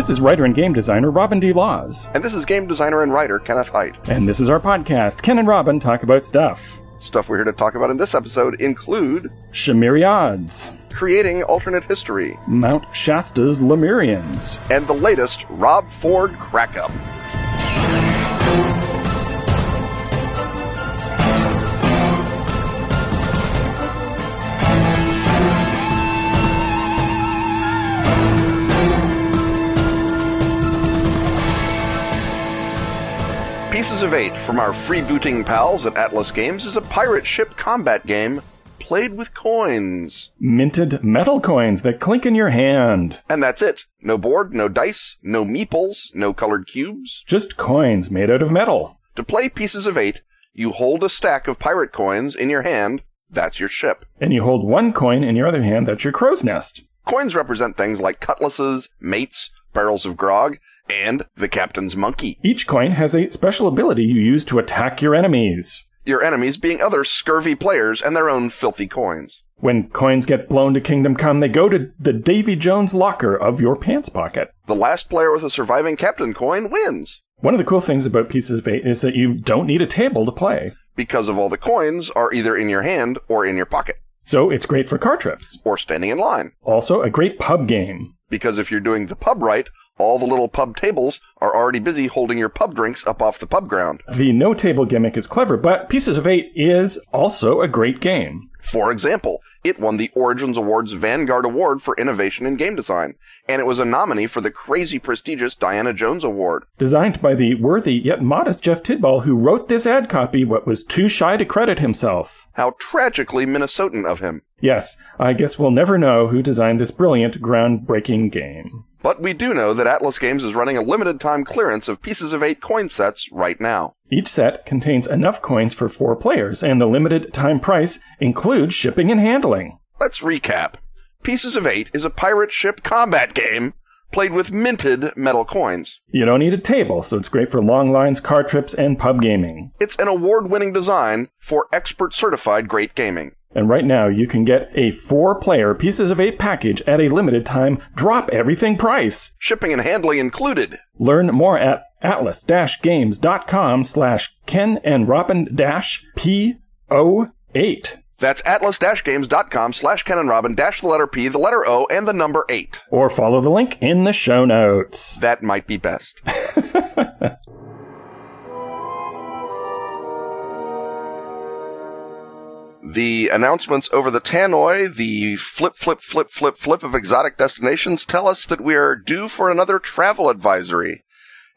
This is writer and game designer Robin D. Laws. And this is game designer and writer Kenneth Hite. And this is our podcast, Ken and Robin Talk About Stuff. Stuff we're here to talk about in this episode include Chimeriads, creating alternate history, Mount Shasta's Lemurians, and the latest Rob Ford crackup. Pieces of Eight from our freebooting pals at Atlas Games is a pirate ship combat game played with coins. minted metal coins that clink in your hand. And that's it. No board, no dice, no meeples, no colored cubes. Just coins made out of metal. To play Pieces of Eight, you hold a stack of pirate coins in your hand. That's your ship. And you hold one coin in your other hand, that's your crow's nest. Coins represent things like cutlasses, mates, barrels of grog, and the captain's monkey. Each coin has a special ability you use to attack your enemies. Your enemies being other scurvy players and their own filthy coins. When coins get blown to Kingdom Come, they go to the Davy Jones locker of your pants pocket. The last player with a surviving captain coin wins. One of the cool things about Pieces of Eight is that you don't need a table to play. Because of all the coins are either in your hand or in your pocket. So it's great for car trips. Or standing in line. Also, a great pub game. Because if you're doing the pub right, all the little pub tables are already busy holding your pub drinks up off the pub ground. The no table gimmick is clever, but Pieces of Eight is also a great game. For example, it won the Origins Awards Vanguard Award for Innovation in Game Design, and it was a nominee for the crazy prestigious Diana Jones Award. Designed by the worthy yet modest Jeff Tidball, who wrote this ad copy but was too shy to credit himself. How tragically Minnesotan of him. Yes, I guess we'll never know who designed this brilliant, groundbreaking game. But we do know that Atlas Games is running a limited time clearance of Pieces of Eight coin sets right now. Each set contains enough coins for four players, and the limited time price includes shipping and handling. Let's recap. Pieces of Eight is a pirate ship combat game played with minted metal coins. You don't need a table, so it's great for long lines, car trips, and pub gaming. It's an award winning design for expert certified great gaming. And right now, you can get a four player Pieces of Eight package at a limited time drop everything price. Shipping and handling included. Learn more at atlas-games.com slash ken and robin dash P08. That's atlas-games.com slash ken and robin dash the letter P, the letter O, and the number 8. Or follow the link in the show notes. That might be best. The announcements over the tannoy, the flip, flip, flip, flip, flip of exotic destinations tell us that we are due for another travel advisory.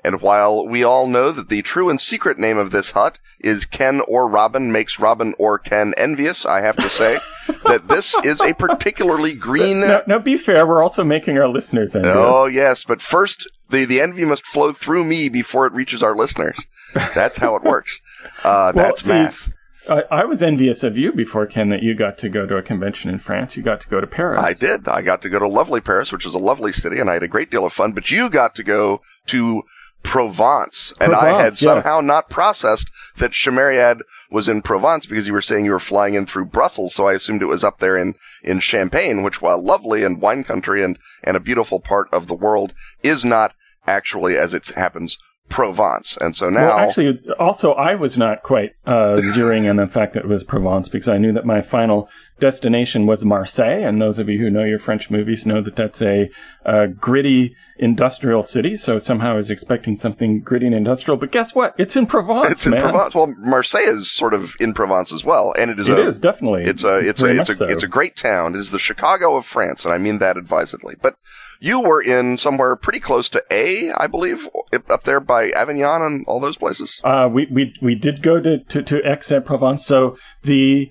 And while we all know that the true and secret name of this hut is Ken or Robin makes Robin or Ken envious, I have to say that this is a particularly green. Now, now, be fair, we're also making our listeners envious. Oh, yes, but first, the, the envy must flow through me before it reaches our listeners. That's how it works. Uh, Well, that's see, math. I, I was envious of you before, Ken, that you got to go to a convention in France. You got to go to Paris. I did. I got to go to lovely Paris, which is a lovely city, and I had a great deal of fun. But you got to go to Provence, and I had Provence, yes. somehow not processed that Chimeriad was in Provence because you were saying you were flying in through Brussels, so I assumed it was up there in, in Champagne, which while lovely and wine country and, and a beautiful part of the world, is not actually, as it happens, Provence. And so now, Well, actually, also, I was not quite uh, zeroing in the fact that it was Provence because I knew that my final destination was Marseille. And those of you who know your French movies know that that's a, uh gritty industrial city. So somehow I was expecting something gritty and industrial. But guess what? It's in Provence, it's in man. Provence. Well, Marseille is sort of in Provence as well, and it is It a, is, definitely. It's a it's a it's a so. it's a great town. It is the Chicago of France, and I mean that advisedly. But you were in somewhere pretty close to A, I believe, up there by Avignon and all those places. Uh, we, we, we did go to, to, to Aix-en-Provence. So the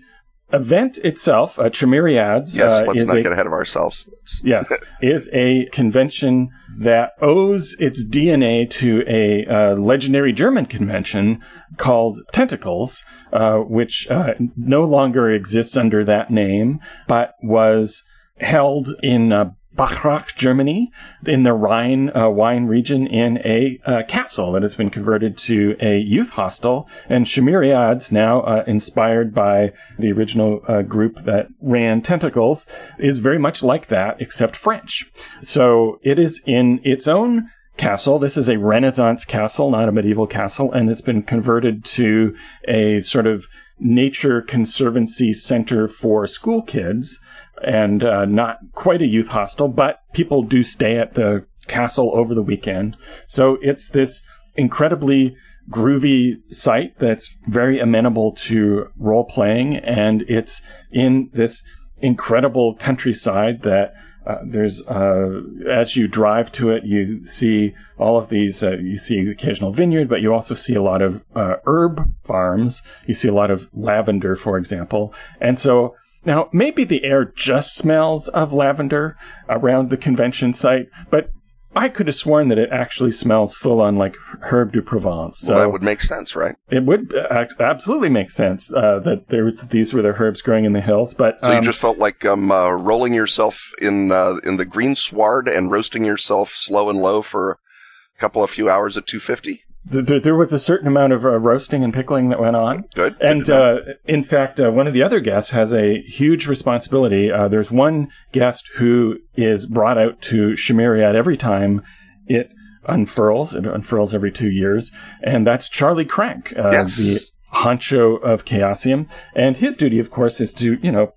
event itself, uh, Chimeriads, Yes, uh, let's not a get ahead of ourselves. yes, is a convention that owes its DNA to a uh, legendary German convention called Tentacles, uh, which uh, no longer exists under that name, but was held in uh, Bacharach, Germany, in the Rhine uh, wine region, in a uh, castle that has been converted to a youth hostel. And Chimeriads, now uh, inspired by the original uh, group that ran Tentacles, is very much like that, except French. So it is in its own castle. This is a Renaissance castle, not a medieval castle, and it's been converted to a sort of nature conservancy center for school kids and uh, not quite a youth hostel, but people do stay at the castle over the weekend. So it's this incredibly groovy site that's very amenable to role playing, and it's in this incredible countryside that uh, there's uh, as you drive to it, you see all of these. Uh, you see occasional vineyard, but you also see a lot of uh, herb farms. You see a lot of lavender, for example, and so now maybe the air just smells of lavender around the convention site, but I could have sworn that it actually smells full on like herb de Provence. So well, that would make sense, right? It would uh, absolutely make sense uh, that there these were the herbs growing in the hills. But so um, you just felt like um, uh, rolling yourself in uh, in the green sward and roasting yourself slow and low for a couple of few hours at 250 there, there, was a certain amount of uh, roasting and pickling that went on. Good. And uh, in fact, uh, one of the other guests has a huge responsibility. Uh, there's one guest who is brought out to Chimeriad every time it unfurls. It unfurls every two years, and that's Charlie Krank, uh, yes. the honcho of Chaosium. And his duty, of course, is to you know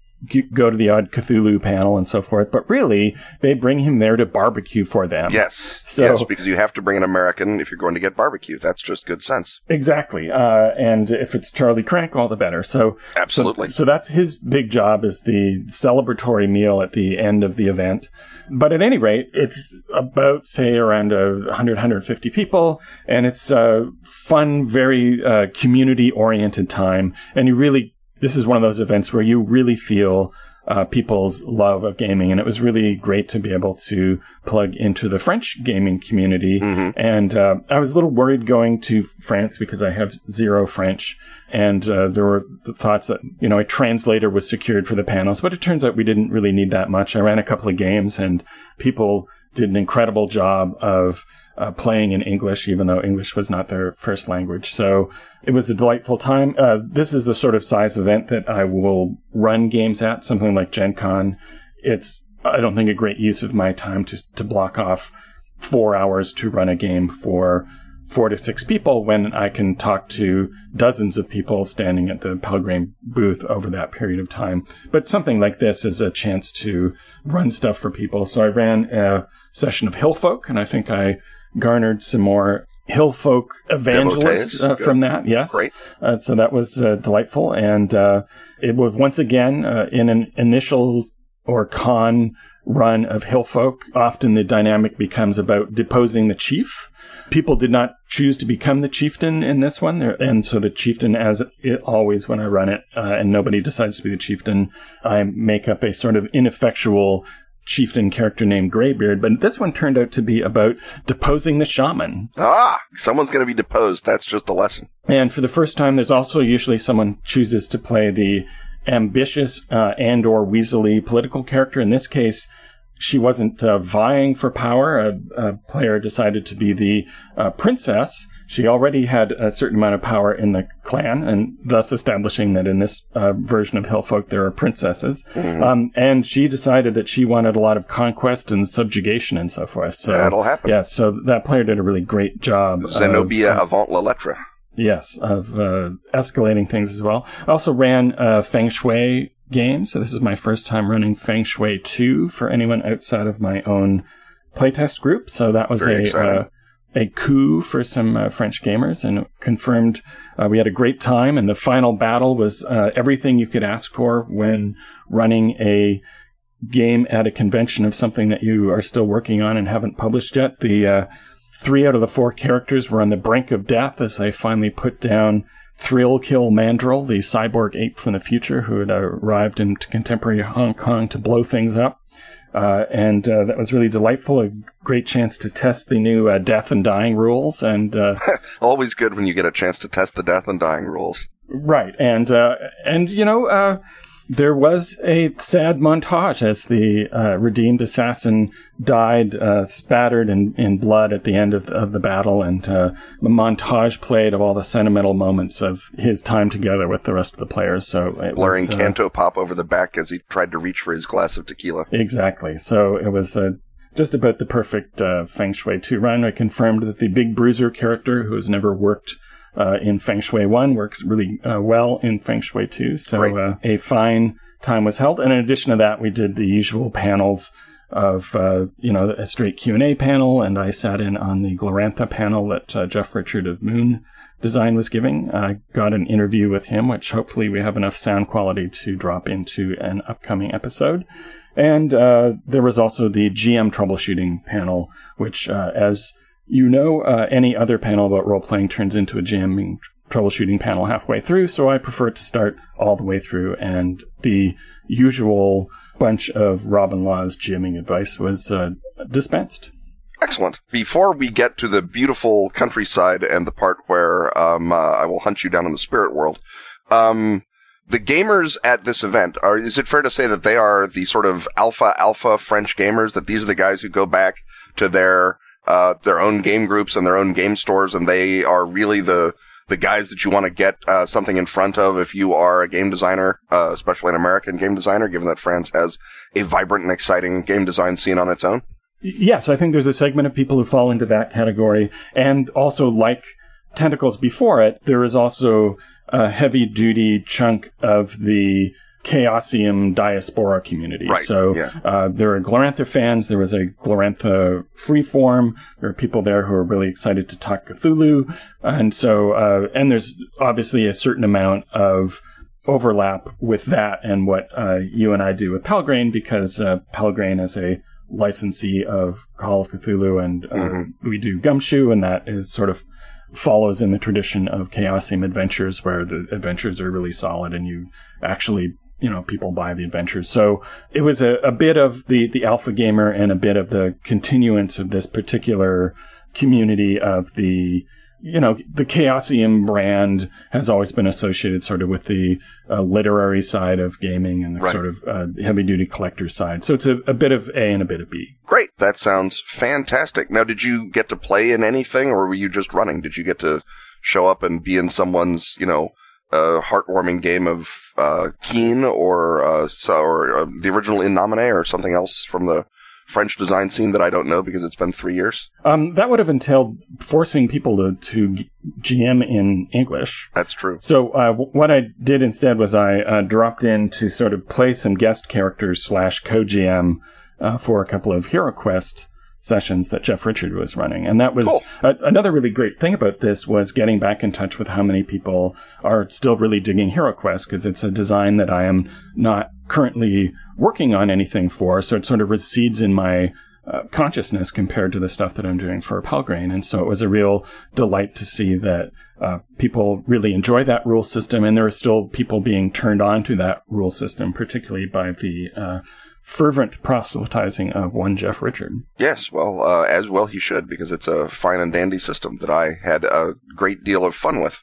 go to the odd Cthulhu panel and so forth, but really they bring him there to barbecue for them. Yes, so, yes, because you have to bring an American if you're going to get barbecue. That's just good sense. Exactly, uh, and if it's Charlie Krank, all the better. So absolutely. So, so that's his big job is the celebratory meal at the end of the event. But at any rate, it's about, say, around 100, 150 people, and it's a fun, very uh, community oriented time. And you really this is one of those events where you really feel uh, people's love of gaming, and it was really great to be able to plug into the French gaming community. Mm-hmm. And uh, I was a little worried going to France because I have zero French, and uh, there were the thoughts that you know a translator was secured for the panels, but it turns out we didn't really need that much. I ran a couple of games, and people did an incredible job of uh, playing in English, even though English was not their first language. So it was a delightful time. Uh, this is the sort of size event that I will run games at, something like Gen Con. It's, I don't think, a great use of my time to, to block off four hours to run a game for four to six people when I can talk to dozens of people standing at the Pelgrane booth over that period of time. But something like this is a chance to run stuff for people. So I ran a session of Hillfolk, and I think I garnered some more hill folk evangelists uh, from that. Yes, great. Uh, so that was uh, delightful, and uh, it was once again uh, in an initials or con run of Hillfolk. Often the dynamic becomes about deposing the chief. People did not choose to become the chieftain in this one, and so the chieftain, as it always when I run it, uh, and nobody decides to be the chieftain, I make up a sort of ineffectual chieftain character named Greybeard, but this one turned out to be about deposing the shaman. Ah, someone's going to be deposed. That's just a lesson. And for the first time, there's also usually someone chooses to play the ambitious uh, and or weaselly political character. In this case, she wasn't uh, vying for power. A, a, player decided to be the uh, princess she already had a certain amount of power in the clan, and thus establishing that in this uh, version of Hillfolk there are princesses. Mm-hmm. Um, and she decided that she wanted a lot of conquest and subjugation and so forth. So that'll happen. Yeah, so that player did a really great job. Zenobia of, avant la lettre. Yes, of uh, escalating things as well. I also ran a Feng Shui game, so this is my first time running Feng Shui 2 for anyone outside of my own playtest group. So that was Very a uh, a coup for some uh, French gamers and confirmed uh, we had a great time. And the final battle was uh, everything you could ask for when running a game at a convention of something that you are still working on and haven't published yet. The uh, three out of the four characters were on the brink of death as they finally put down Thrill Kill Mandrill, the cyborg ape from the future who had arrived in contemporary Hong Kong to blow things up. Uh, and uh, that was really delightful. A great chance to test the new uh, death and dying rules, and uh, always good when you get a chance to test the death and dying rules. Right, and uh, and you know, uh, there was a sad montage as the uh, redeemed assassin died, uh, spattered in, in blood at the end of the, of the battle, and uh, a montage played of all the sentimental moments of his time together with the rest of the players. So it was, uh, canto pop over the back as he tried to reach for his glass of tequila. Exactly. So it was uh, just about the perfect uh, Feng Shui 2 run. I confirmed that the Big Bruiser character, who has never worked uh, in Feng Shui 1, works really uh, well in Feng Shui 2. So uh, a fine time was held. And in addition to that, we did the usual panels of, uh, you know, a straight Q&A panel, and I sat in on the Glorantha panel that uh, Jeff Richard of Moon Design was giving. I got an interview with him, which hopefully we have enough sound quality to drop into an upcoming episode. And uh, there was also the GM troubleshooting panel, which, uh, as you know, uh, any other panel about role playing turns into a jamming troubleshooting panel halfway through. So I prefer it to start all the way through. And the usual bunch of Robin Laws' jamming advice was uh, dispensed. Excellent. Before we get to the beautiful countryside and the part where um, uh, I will hunt you down in the spirit world, um, the gamers at this event are. Is it fair to say that they are the sort of alpha alpha French gamers? That these are the guys who go back to their uh, their own game groups and their own game stores, and they are really the the guys that you want to get uh, something in front of if you are a game designer, uh, especially an American game designer, given that France has a vibrant and exciting game design scene on its own. Yes, I think there's a segment of people who fall into that category. And also, like Tentacles before it, there is also a heavy duty chunk of the Chaosium diaspora community. Right, So yeah. uh, there are Glorantha fans. There was a Glorantha freeform. There are people there who are really excited to talk Cthulhu. And so, uh, and there's obviously a certain amount of overlap with that and what uh, you and I do with Pelgrane because uh, Pelgrane is a licensee of Call of Cthulhu and uh, Mhm. we do Gumshoe and that is sort of follows in the tradition of Chaosium adventures where the adventures are really solid and you actually you know people buy the adventures so it was a, a bit of the the alpha gamer and a bit of the continuance of this particular community of the you know the chaosium brand has always been associated sort of with the uh, literary side of gaming and the Right. sort of uh, heavy duty collector side so it's a, a bit of a and a bit of b Great. That sounds fantastic. Now, did you get to play in anything or were you just running? Did you get to show up and be in someone's, you know, uh, heartwarming game of uh, Keen or uh, or uh, the original In Nomine or something else from the French design scene that I don't know because it's been three years? um, that would have entailed forcing people to, to gm in english That's true. So uh, w- what I did instead was I uh, dropped in to sort of play some guest characters slash co-GM uh, for a couple of Hero Quest sessions that Jeff Richard was running, and that was Cool. a- another really great thing about this was getting back in touch with how many people are still really digging Hero Quest because it's a design that I am not currently working on anything for, so it sort of recedes in my uh, consciousness compared to the stuff that I'm doing for Pelgrane. And so it was a real delight to see that uh, people really enjoy that rule system, and there are still people being turned on to that rule system, particularly by the uh, fervent proselytizing of one Jeff Richard. Yes, well, uh, as well he should, because it's a fine and dandy system that I had a great deal of fun with.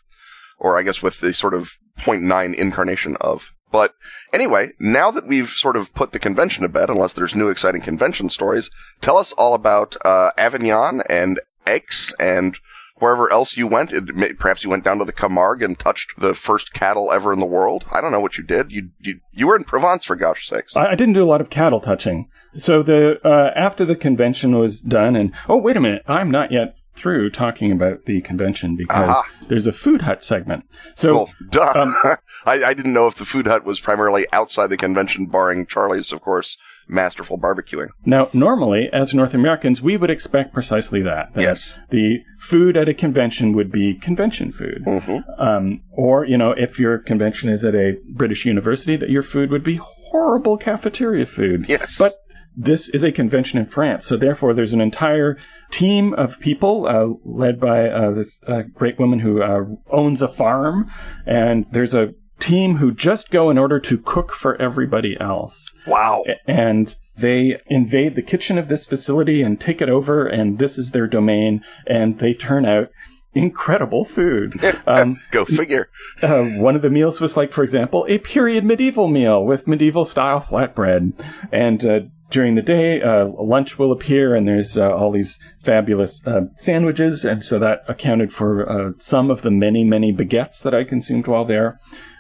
Or I guess with the sort of 0.9 incarnation of. But anyway, now that we've sort of put the convention to bed, unless there's new exciting convention stories, tell us all about uh, Avignon and Aix and wherever else you went. It, may, perhaps you went down to the Camargue and touched the first cattle ever in the world. I don't know what you did. You you, you were in Provence for gosh sakes. I, I didn't do a lot of cattle touching. So the uh, after the convention was done, and oh wait a minute, I'm not yet through talking about the convention because Aha. there's a food hut segment. So Well, duh. um, I, I didn't know if the food hut was primarily outside the convention, barring Charlie's, of course, masterful barbecuing. Now, normally, as North Americans, we would expect precisely that. that Yes. The food at a convention would be convention food. Mm-hmm. Um, or, you know, if your convention is at a British university, that your food would be horrible cafeteria food. Yes. But this is a convention in France, so therefore there's an entire team of people uh, led by uh, this uh, great woman who uh, owns a farm, and there's a team who just go in order to cook for everybody else Wow. and they invade the kitchen of this facility and take it over and this is their domain and they turn out incredible food. Um, Go figure. uh, one of the meals was like, for example, a period medieval meal with medieval style flatbread. And uh, during the day, uh, lunch will appear, and there's uh, all these fabulous uh, sandwiches. And so that accounted for uh, some of the many, many baguettes that I consumed while there.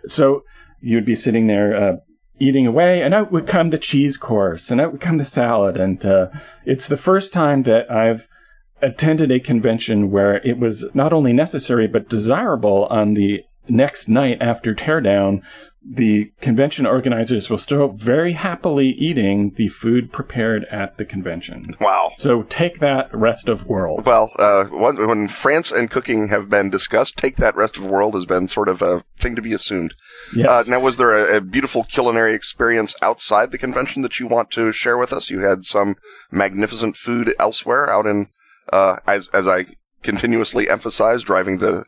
So you'd be sitting there uh, eating away, and out would come the cheese course, and out would come the salad. And uh, it's the first time that I've attended a convention where it was not only necessary but desirable on the next night after teardown the convention organizers will still very happily eating the food prepared at the convention. Wow. So take that, rest of world. Well, uh, when, France and cooking have been discussed, take that rest of world has been sort of a thing to be assumed. Yes. Uh, now, was there a, a beautiful culinary experience outside the convention that you want to share with us? You had some magnificent food elsewhere out in, uh, as, as I continuously emphasize, driving the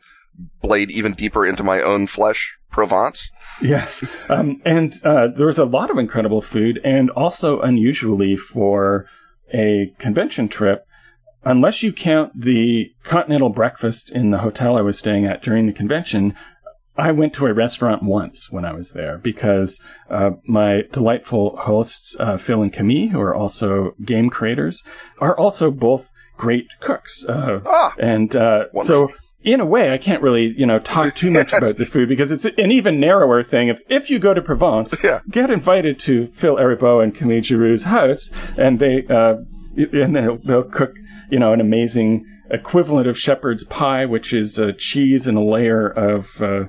blade even deeper into my own flesh, Provence. Yes. Um, and uh, there was a lot of incredible food, and also unusually for a convention trip, unless you count the continental breakfast in the hotel I was staying at during the convention, I went to a restaurant once when I was there because uh, my delightful hosts, uh, Phil and Camille, who are also game creators, are also both great cooks. Uh, Ah, and uh, so, in a way, I can't really, you know, talk too much about the food because it's an even narrower thing. If if you go to Provence, Yeah. get invited to Phil Eribeau and Camille Giroux's house, and they uh, and they'll, they'll cook, you know, an amazing equivalent of shepherd's pie, which is uh, cheese and a layer of. Uh,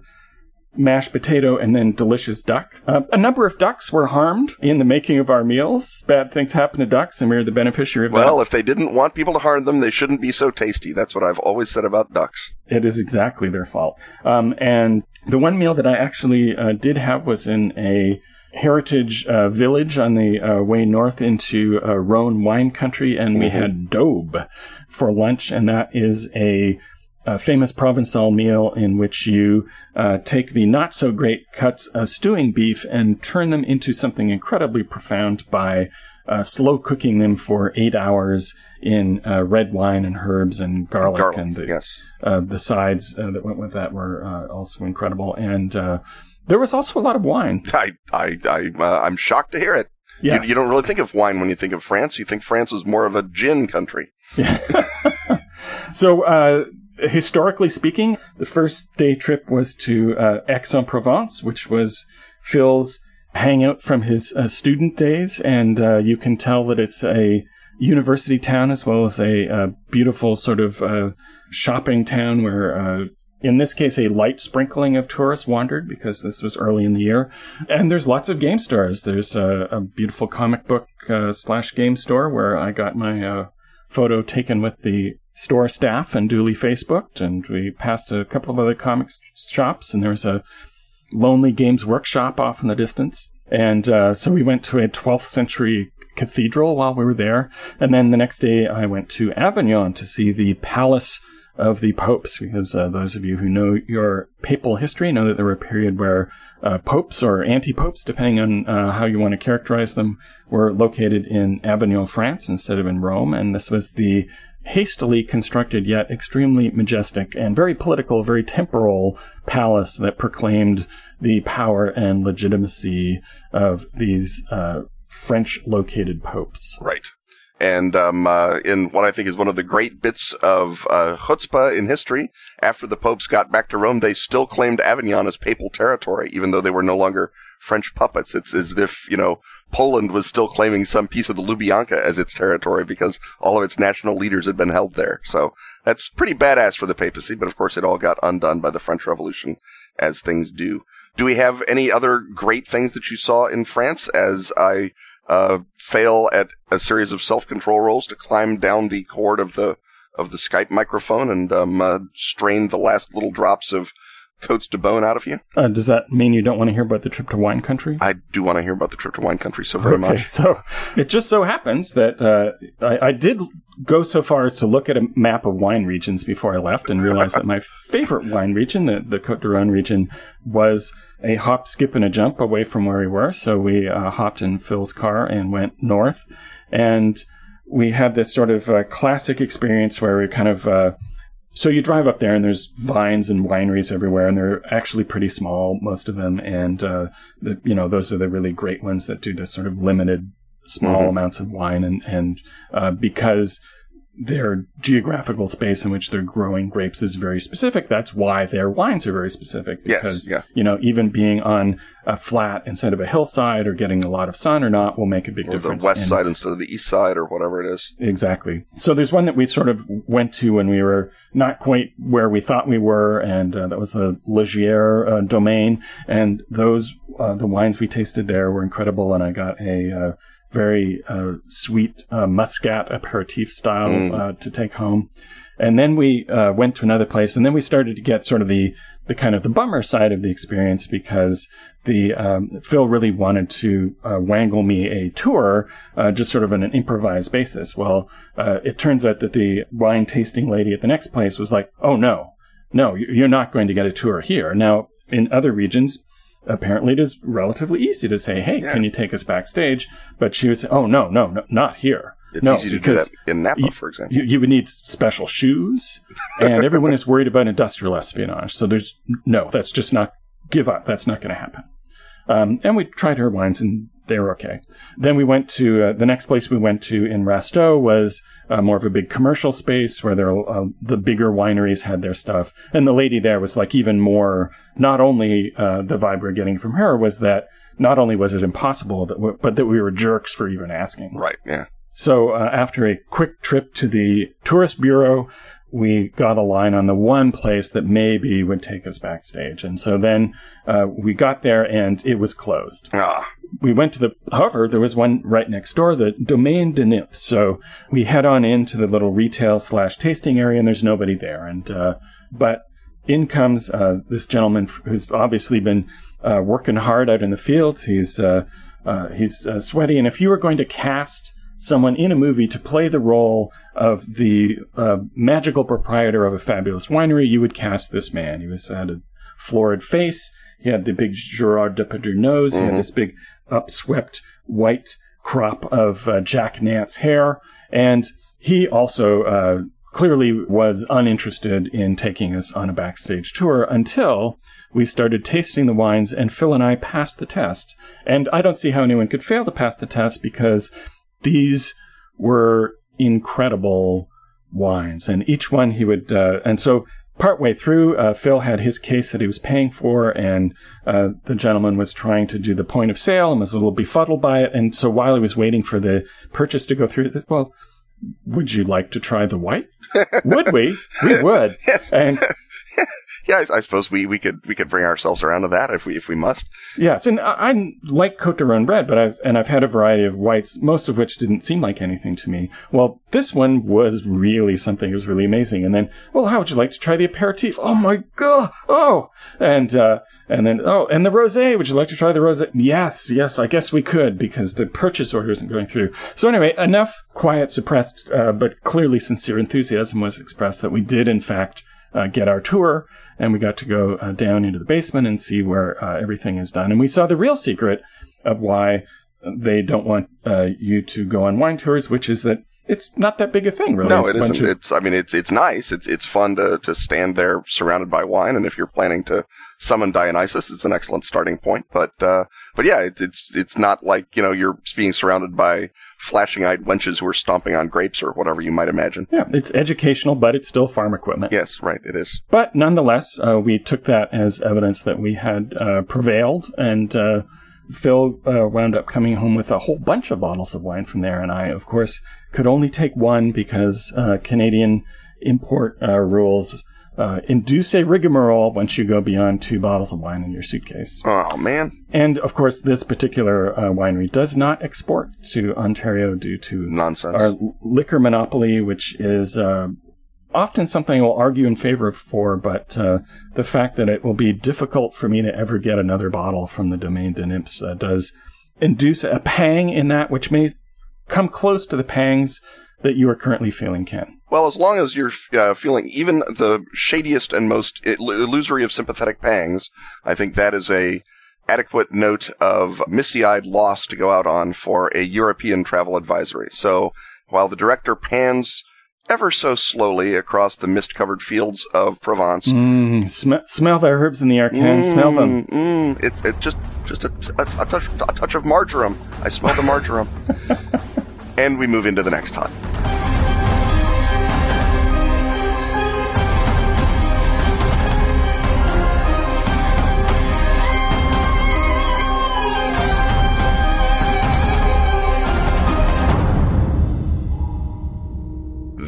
mashed potato and then delicious duck. Uh, a number of ducks were harmed in the making of our meals. Bad things happen to ducks, and we are the beneficiary of that. well, if they didn't want people to harm them, they shouldn't be so tasty. That's what I've always said about ducks. It is exactly their fault. Um, and the one meal that I actually uh, did have was in a heritage uh, village on the uh, way north into uh, Rhone wine country, and we had daube for lunch, and that is a, a famous Provençal meal in which you uh, take the not so great cuts of stewing beef and turn them into something incredibly profound by uh, slow cooking them for eight hours in uh, red wine and herbs and garlic, Garlic, and the, yes. uh, the sides uh, that went with that were uh, also incredible. And uh, there was also a lot of wine. I, I, I, uh, I'm shocked to hear it. Yes. You, you don't really think of wine when you think of France. You think France is more of a gin country. Yeah. so, uh, historically speaking, the first day trip was to uh, Aix-en-Provence, which was Phil's hangout from his uh, student days, and uh, you can tell that it's a university town as well as a uh, beautiful sort of uh, shopping town where. Uh, in this case, a light sprinkling of tourists wandered because this was early in the year. And there's lots of game stores. There's a, a beautiful comic book slash game store where I got my uh, photo taken with the store staff and duly Facebooked. And we passed a couple of other comic shops, and there was a Lonely Games Workshop off in the distance. And uh, so we went to a 12th century cathedral while we were there. And then the next day, I went to Avignon to see the Palace of the popes, because uh, those of you who know your papal history know that there were a period where uh, popes or anti-popes, depending on uh, how you want to characterize them, were located in Avignon, France, instead of in Rome, and this was the hastily constructed yet extremely majestic and very political, very temporal palace that proclaimed the power and legitimacy of these uh, French-located popes. Right. And um, uh, in what I think is one of the great bits of uh, chutzpah in history, after the popes got back to Rome, they still claimed Avignon as papal territory, even though they were no longer French puppets. It's as if, you know, Poland was still claiming some piece of the Lubyanka as its territory because all of its national leaders had been held there. So that's pretty badass for the papacy, but of course it all got undone by the French Revolution, as things do. Do we have any other great things that you saw in France as I uh, fail at a series of self-control rolls to climb down the cord of the of the Skype microphone and um, uh, strain the last little drops of coats to bone out of you. Uh, does that mean you don't want to hear about the trip to wine country? I do want to hear about the trip to wine country so very okay, much. so it just so happens that uh, I, I did go so far as to look at a map of wine regions before I left and realized that my favorite wine region, the, the Cote de Rhone region, was a hop, skip, and a jump away from where we were. So we uh, hopped in Phil's car and went north. And we had this sort of uh, classic experience where we kind of uh, so you drive up there and there's vines and wineries everywhere and they're actually pretty small most of them and uh, the, you know those are the really great ones that do this sort of limited small Mhm. amounts of wine and and uh, because their geographical space in which they're growing grapes is very specific that's why their wines are very specific Yes, because yeah. you know even being on a flat instead of a hillside or getting a lot of sun or not will make a big Or the difference west in- side instead of the east side, or whatever it is. Exactly. So there's one that we sort of went to when we were not quite where we thought we were, and uh, that was the Legier uh, domain. And those uh, the wines we tasted there were incredible, and I got a uh, very uh, sweet uh, muscat aperitif style Mm. uh, to take home. And then we uh, went to another place, and then we started to get sort of the the kind of the bummer side of the experience because the um, Phil really wanted to uh, wangle me a tour, uh, just sort of on an improvised basis. Well, uh, it turns out that the wine tasting lady at the next place was like, "Oh no, no, you- you're not going to get a tour here." Now, in other regions, apparently it is relatively easy to say, "Hey, Yeah. can you take us backstage?" But she was, "Oh no, no, no not here." It's no, easy to do because that in Napa, you- for example. you, you would need special shoes, and everyone is worried about industrial espionage. So there's no, that's just not give up. That's not going to happen. Um, and we tried her wines, and they were okay. Then we went to uh, the next place we went to in Rasteau was uh, more of a big commercial space where there uh, the bigger wineries had their stuff, and the lady there was like even more. Not only uh, the vibe we we're getting from her was that not only was it impossible, that w- but that we were jerks for even asking. Right, yeah. So uh, after a quick trip to the tourist bureau, we got a line on the one place that maybe would take us backstage. And so then uh, we got there and it was closed. Ah, We went to the, however, there was one right next door, the Domaine de Nip. So we head on into the little retail slash tasting area and there's nobody there. And, uh, but in comes uh, this gentleman who's obviously been uh, working hard out in the fields. He's, uh, uh, he's uh, sweaty. And if you were going to cast someone in a movie to play the role of the uh, magical proprietor of a fabulous winery, you would cast this man. He was had a florid face. He had the big Gerard Depardieu nose. He Mhm. had this big upswept white crop of uh, Jack Nance hair, and he also uh, clearly was uninterested in taking us on a backstage tour until we started tasting the wines, and Phil and I passed the test. And I don't see how anyone could fail to pass the test because these were incredible wines, and each one he would, uh, and so partway through, uh, Phil had his case that he was paying for, and uh, the gentleman was trying to do the point of sale and was a little befuddled by it. And so while he was waiting for the purchase to go through, well, would you like to try the white? would we? We would. yes. And yeah, I, I suppose we, we could we could bring ourselves around to that if we if we must. Yes, and I, I like Cote de Rhone bread, but I've and I've had a variety of whites, most of which didn't seem like anything to me. Well, this one was really something. It was really amazing. And then, well, how would you like to try the aperitif? Oh my god! Oh, and uh, and then oh, and the rosé. Would you like to try the rosé? Yes, yes. I guess we could because the purchase order isn't going through. So anyway, enough quiet, suppressed, uh, but clearly sincere enthusiasm was expressed that we did in fact uh, get our tour and we got to go uh, down into the basement and see where uh, everything is done. And we saw the real secret of why they don't want uh, you to go on wine tours, which is that it's not that big a thing, really. No, it's it isn't. of- It's I mean it's it's nice. It's it's fun to to stand there surrounded by wine, and if you're planning to summon Dionysus, it's an excellent starting point. But uh, but yeah, it, it's it's not like you know you're being surrounded by flashing-eyed wenches who are stomping on grapes or whatever you might imagine. yeah, it's educational, but it's still farm equipment. Yes, right. It is. But nonetheless, uh, we took that as evidence that we had uh, prevailed, and uh, Phil uh, wound up coming home with a whole bunch of bottles of wine from there. And I, of course, could only take one because uh, Canadian import uh, rules uh, induce a rigmarole once you go beyond two bottles of wine in your suitcase. Oh man, And of course, this particular uh, winery does not export to Ontario due to nonsense. our liquor monopoly, which is uh, often something I will argue in favor of for, but uh, the fact that it will be difficult for me to ever get another bottle from the Domaine de Nips uh, does induce a pang in that which may come close to the pangs that you are currently feeling, Ken. Well, as long as you're uh, feeling even the shadiest and most illusory of sympathetic pangs, I think that is a adequate note of misty-eyed loss to go out on for a European travel advisory. So while the director pans ever so slowly across the mist-covered fields of Provence. Mm, sm- smell the herbs in the air, Ken. smell them. Mm, it, it just just a, a, a touch a touch of marjoram. I smell the marjoram. and we move into the next hut.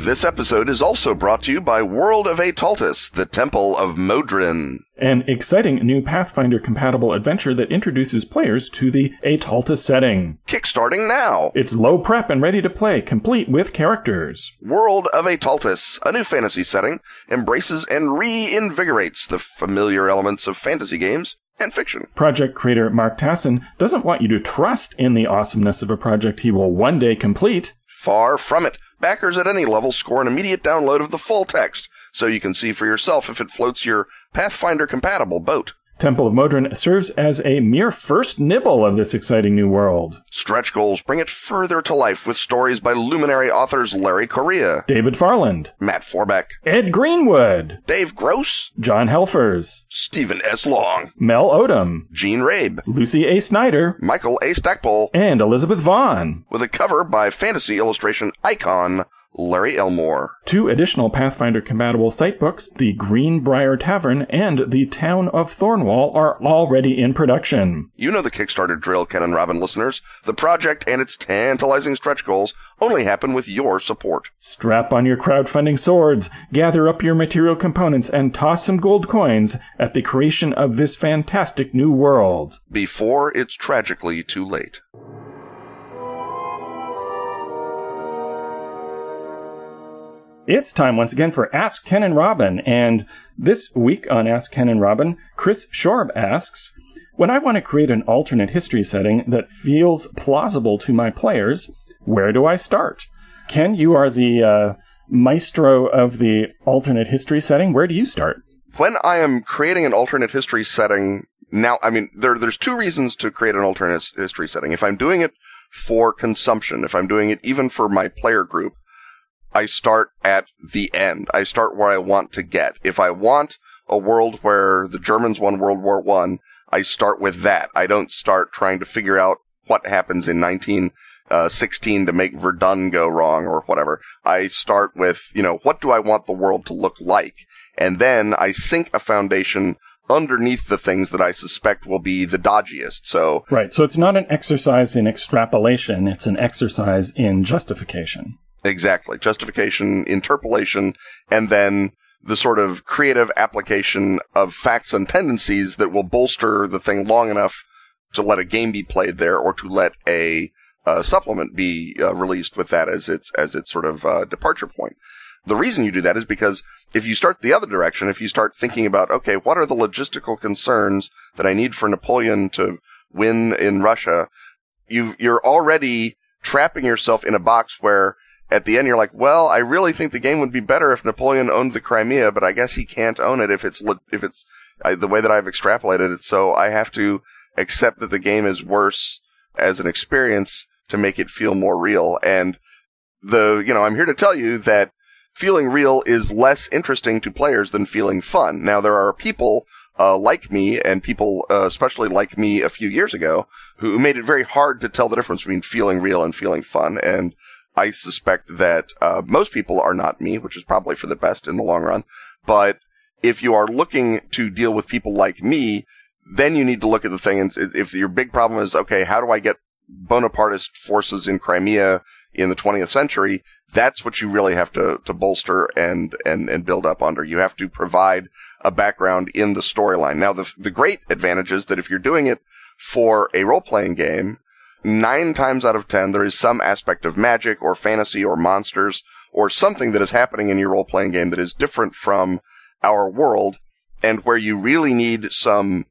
This episode is also brought to you by World of Aetaltis, the Temple of Modrin. An exciting new Pathfinder compatible adventure that introduces players to the Aetaltis setting. Kickstarting now! It's low prep and ready to play, complete with characters. World of Aetaltis, a new fantasy setting, embraces and reinvigorates the familiar elements of fantasy games and fiction. Project creator Mark Tassin doesn't want you to trust in the awesomeness of a project he will one day complete. Far from it. Backers at any level score an immediate download of the full text, so you can see for yourself if it floats your Pathfinder compatible boat. Temple of Modrin serves as a mere first nibble of this exciting new world. Stretch goals bring it further to life with stories by luminary authors Larry Correia, David Farland, Matt Forbeck, Ed Greenwood, Dave Gross, John Helfers, Steven S. Long, Mel Odom, Jean Rabe, Lucy A. Snyder, Michael A. Stackpole, and Elizabeth Vaughan. with a cover by fantasy illustration icon Larry Elmore. Two additional Pathfinder compatible site books, The Greenbrier Tavern and The Town of Thornwall, are already in production. You know the Kickstarter drill, Ken and Robin listeners. The project and its tantalizing stretch goals only happen with your support. Strap on your crowdfunding swords, gather up your material components, and toss some gold coins at the creation of this fantastic new world. Before it's tragically too late. It's time once again for Ask Ken and Robin, and this week on Ask Ken and Robin, Chris Shorb asks, When I want to create an alternate history setting that feels plausible to my players, where do I start? Ken, you are the uh, maestro of the alternate history setting. Where do you start? When I am creating an alternate history setting, now, I mean, there, there's two reasons to create an alternate history setting. If I'm doing it for consumption, if I'm doing it even for my player group, I start at the end. I start where I want to get. If I want a world where the Germans won World War One, I start with that. I don't start trying to figure out what happens in 1916 uh, to make Verdun go wrong or whatever. I start with, you know, what do I want the world to look like? And then I sink a foundation underneath the things that I suspect will be the dodgiest. So, Right, so it's not an exercise in extrapolation, it's an exercise in justification. Exactly. Justification, interpolation, and then the sort of creative application of facts and tendencies that will bolster the thing long enough to let a game be played there or to let a uh, supplement be uh, released with that as its as its sort of uh, departure point. The reason you do that is because if you start the other direction, if you start thinking about okay, what are the logistical concerns that I need for Napoleon to win in Russia, you you're already trapping yourself in a box where at the end you're like, well, I really think the game would be better if Napoleon owned the Crimea, but I guess he can't own it if it's if it's uh, the way that I've extrapolated it. So I have to accept that the game is worse as an experience to make it feel more real. And the you know I'm here to tell you that feeling real is less interesting to players than feeling fun. Now there are people. Uh, like me and people, uh, especially like me a few years ago, who made it very hard to tell the difference between feeling real and feeling fun. And I suspect that uh, most people are not me, which is probably for the best in the long run. But if you are looking to deal with people like me, then you need to look at the thing. And if your big problem is, okay, how do I get Bonapartist forces in Crimea in the 20th century? That's what you really have to, to bolster and, and, and build up under. You have to provide a background in the storyline. Now, the, the great advantage is that if you're doing it for a role playing game, nine times out of ten, there is some aspect of magic or fantasy or monsters or something that is happening in your role playing game that is different from our world and where you really need some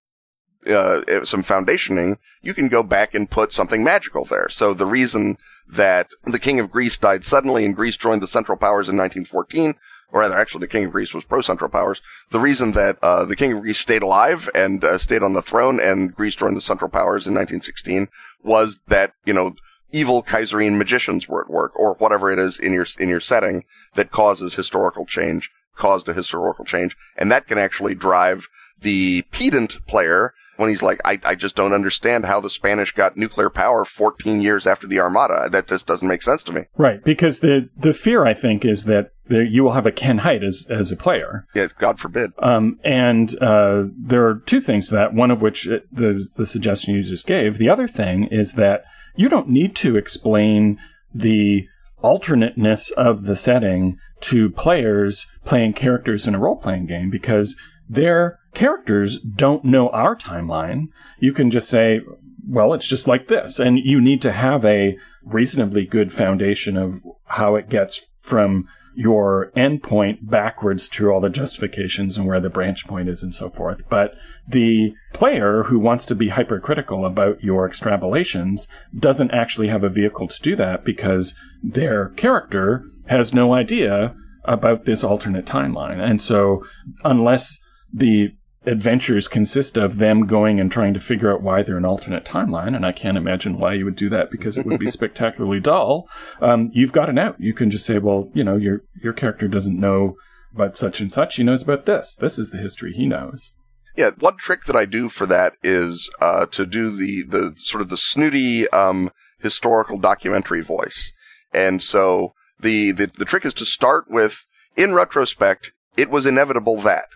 uh, some foundationing, you can go back and put something magical there. So the reason that the king of Greece died suddenly and Greece joined the Central Powers in 1914, or rather, actually, the king of Greece was pro Central Powers. The reason that uh, the king of Greece stayed alive and uh, stayed on the throne and Greece joined the Central Powers in 1916 was that, you know, evil Kaiserine magicians were at work, or whatever it is in your in your setting that causes historical change, caused a historical change, and that can actually drive the pedant player when he's like, I, I just don't understand how the Spanish got nuclear power 14 years after the Armada. That just doesn't make sense to me. Right, because the the fear I think is that there, you will have a Ken Hite as as a player. Yeah, God forbid. Um, and uh, there are two things to that. One of which uh, the the suggestion you just gave. The other thing is that you don't need to explain the alternateness of the setting to players playing characters in a role playing game because their characters don't know our timeline. You can just say, well, it's just like this. And you need to have a reasonably good foundation of how it gets from your endpoint backwards through all the justifications and where the branch point is and so forth. But the player who wants to be hypercritical about your extrapolations doesn't actually have a vehicle to do that because their character has no idea about this alternate timeline. And so unless the adventures consist of them going and trying to figure out why they're an alternate timeline, and I can't imagine why you would do that because it would be spectacularly dull. Um, you've got an out. You can just say, well, you know, your your character doesn't know about such and such. He knows about this. This is the history he knows. Yeah, one trick that I do for that is uh, to do the the sort of the snooty um, historical documentary voice, and so the, the the trick is to start with, in retrospect, it was inevitable that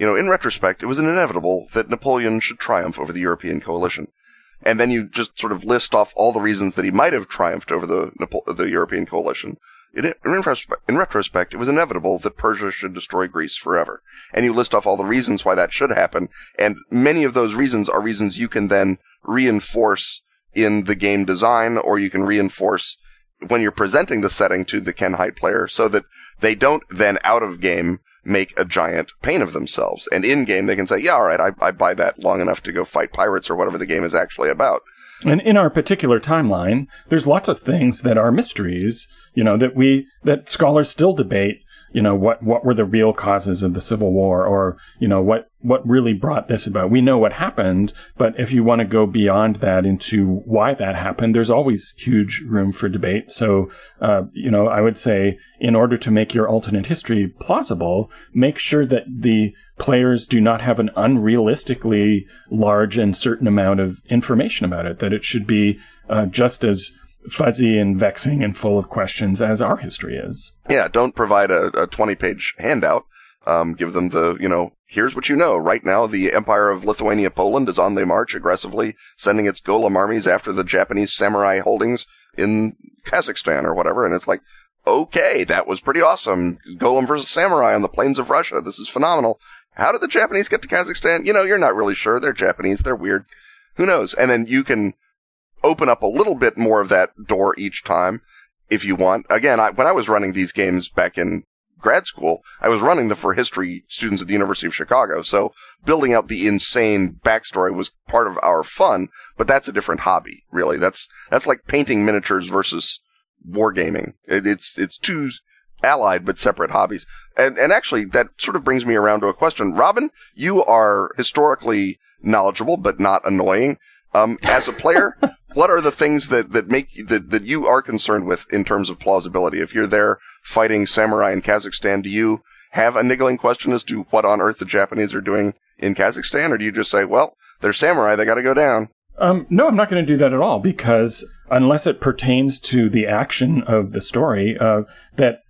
you know, in retrospect, it was inevitable that Napoleon should triumph over the European coalition. And then you just sort of list off all the reasons that he might have triumphed over the the European coalition. In, in, retrospect, in retrospect, it was inevitable that Persia should destroy Greece forever. And you list off all the reasons why that should happen, and many of those reasons are reasons you can then reinforce in the game design, or you can reinforce when you're presenting the setting to the Ken Hite player, so that they don't then out of game make a giant pain of themselves. And in game, they can say, yeah, all right, I, I buy that long enough to go fight pirates or whatever the game is actually about. And in our particular timeline, there's lots of things that are mysteries, you know, that we, that scholars still debate you know what what were the real causes of the civil war or you know what what really brought this about we know what happened but if you want to go beyond that into why that happened there's always huge room for debate so uh, you know i would say in order to make your alternate history plausible make sure that the players do not have an unrealistically large and certain amount of information about it that it should be uh, just as fuzzy and vexing and full of questions as our history is. Yeah, don't provide a, a 20 page handout. Um, give them the, you know, here's what you know. Right now, the Empire of Lithuania Poland is on the march aggressively, sending its golem armies after the Japanese samurai holdings in Kazakhstan or whatever. And it's like, okay, that was pretty awesome. Golem versus samurai on the plains of Russia. This is phenomenal. How did the Japanese get to Kazakhstan? You know, you're not really sure. They're Japanese. They're weird. Who knows? And then you can open up a little bit more of that door each time if you want. Again, I, when I was running these games back in grad school, I was running them for history students at the University of Chicago. So building out the insane backstory was part of our fun, but that's a different hobby, really. That's, that's like painting miniatures versus wargaming. It, it's, it's two allied but separate hobbies. And, and actually that sort of brings me around to a question. Robin, you are historically knowledgeable but not annoying. Um, as a player, what are the things that, that make that, that you are concerned with in terms of plausibility? If you're there fighting samurai in Kazakhstan, do you have a niggling question as to what on earth the Japanese are doing in Kazakhstan, or do you just say, well, they're samurai, they got to go down? Um, no, I'm not going to do that at all because unless it pertains to the action of the story, uh, that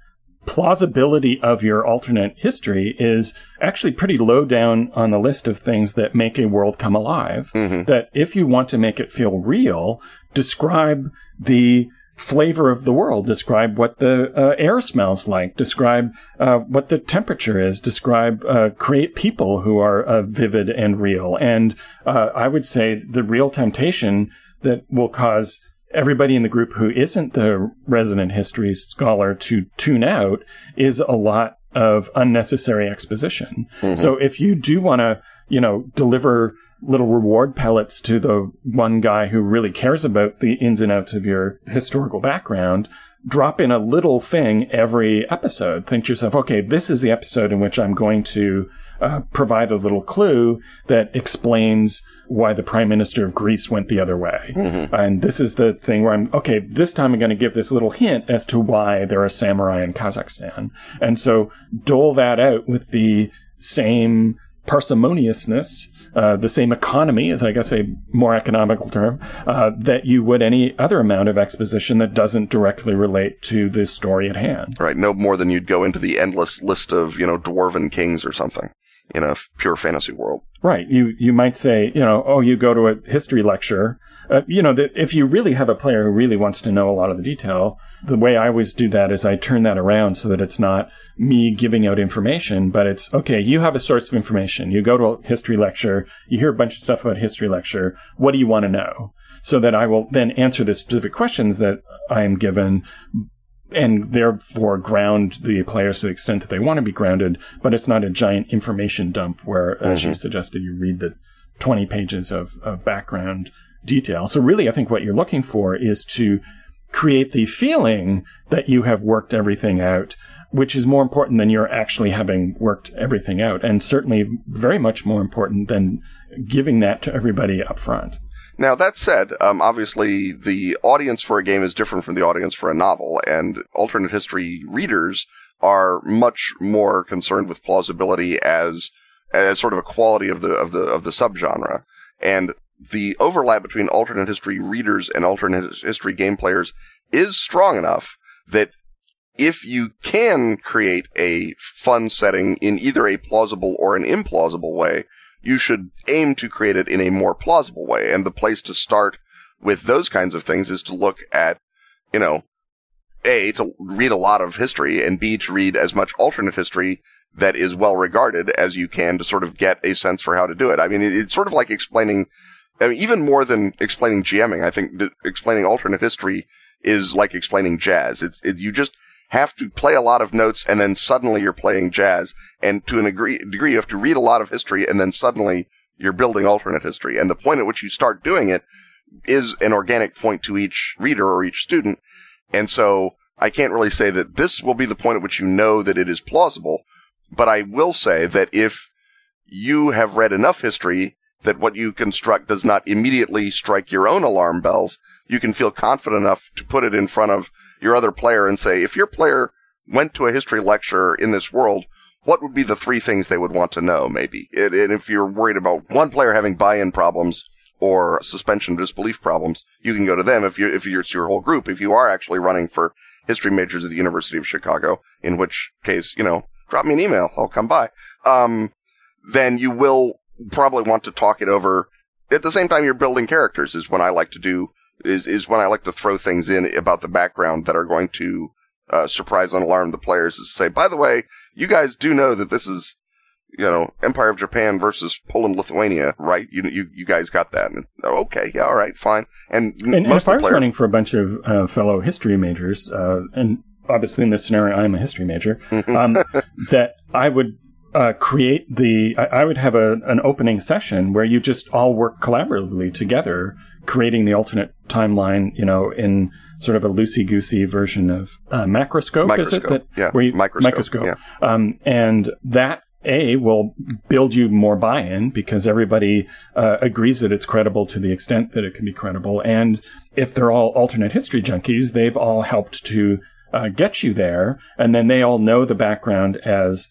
plausibility of your alternate history is actually pretty low down on the list of things that make a world come alive. Mm-hmm. That if you want to make it feel real, describe the flavor of the world, describe what the uh, air smells like, describe uh, what the temperature is, describe, uh, create people who are uh, vivid and real. And uh, I would say the real temptation that will cause everybody in the group who isn't the resident history scholar to tune out is a lot of unnecessary exposition. Mm-hmm. So if you do want to, you know, deliver little reward pellets to the one guy who really cares about the ins and outs of your historical background, drop in a little thing every episode. Think to yourself, okay, this is the episode in which I'm going to uh, provide a little clue that explains why the prime minister of Greece went the other way. Mm-hmm. And this is the thing where I'm, okay, this time I'm going to give this little hint as to why there are samurai in Kazakhstan. And so dole that out with the same parsimoniousness, uh, the same economy, as I guess a more economical term, uh, that you would any other amount of exposition that doesn't directly relate to the story at hand. Right. No more than you'd go into the endless list of, you know, dwarven kings or something in a pure fantasy world. Right. You you might say, you know, oh, you go to a history lecture. Uh, you know, that if you really have a player who really wants to know a lot of the detail, the way I always do that is I turn that around so that it's not me giving out information, but it's okay. You have a source of information. You go to a history lecture. You hear a bunch of stuff about history lecture. What do you want to know? So that I will then answer the specific questions that I am given and therefore ground the players to the extent that they want to be grounded, but it's not a giant information dump where, mm-hmm. as you mm-hmm. suggested, you read the 20 pages of, of background detail. So really, I think what you're looking for is to create the feeling that you have worked everything out, which is more important than you're actually having worked everything out, and certainly very much more important than giving that to everybody up front. Now, that said, um, obviously the audience for a game is different from the audience for a novel, and alternate history readers are much more concerned with plausibility as as sort of a quality of the of the of the subgenre. And the overlap between alternate history readers and alternate history game players is strong enough that if you can create a fun setting in either a plausible or an implausible way, you should aim to create it in a more plausible way. And the place to start with those kinds of things is to look at, you know, A, to read a lot of history, and B, to read as much alternate history that is well regarded as you can to sort of get a sense for how to do it. I mean, it's sort of like explaining, I mean, even more than explaining GMing, I think explaining alternate history is like explaining jazz. It's, it, you just, have to play a lot of notes and then suddenly you're playing jazz. And to an degree, degree, you have to read a lot of history and then suddenly you're building alternate history. And the point at which you start doing it is an organic point to each reader or each student. And so I can't really say that this will be the point at which you know that it is plausible, but I will say that if you have read enough history that what you construct does not immediately strike your own alarm bells, you can feel confident enough to put it in front of your other player and say, if your player went to a history lecture in this world, what would be the three things they would want to know, maybe? And if you're worried about one player having buy-in problems or suspension disbelief problems, you can go to them if you if you're, it's your whole group. If you are actually running for history majors at the University of Chicago, in which case, you know, drop me an email. I'll come by. Um, then you will probably want to talk it over. At the same time, you're building characters is when I like to do is is when I like to throw things in about the background that are going to uh, surprise and alarm the players. Is say, by the way, you guys do know that this is you know Empire of Japan versus Poland Lithuania, right? You you you guys got that? And, oh, okay, yeah, all right, fine. And, and, and if I was players, running for a bunch of uh, fellow history majors, uh, and obviously in this scenario I'm a history major, um, that I would uh, create the. I, I, would have a, an opening session where you just all work collaboratively together creating the alternate timeline, you know, in sort of a loosey goosey version of uh, macroscope, microscope, is it? That, yeah, where you, microscope. microscope. Yeah. Um, and that a will build you more buy-in because everybody uh, agrees that it's credible to the extent that it can be credible. And if they're all alternate history junkies, they've all helped to uh, get you there, and then they all know the background as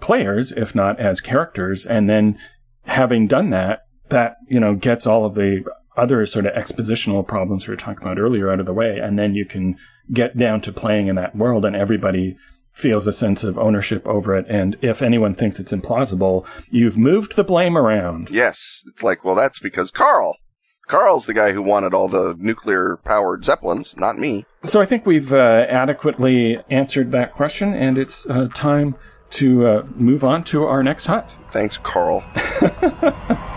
players, if not as characters. And then having done that, that you know gets all of the other sort of expositional problems we were talking about earlier out of the way, and then you can get down to playing in that world, and everybody feels a sense of ownership over it. And if anyone thinks it's implausible, you've moved the blame around. Yes, it's like, well, that's because Carl. Carl's the guy who wanted all the nuclear powered zeppelins, not me. So I think we've uh, adequately answered that question, and it's uh, time to uh, move on to our next hut. Thanks, Carl.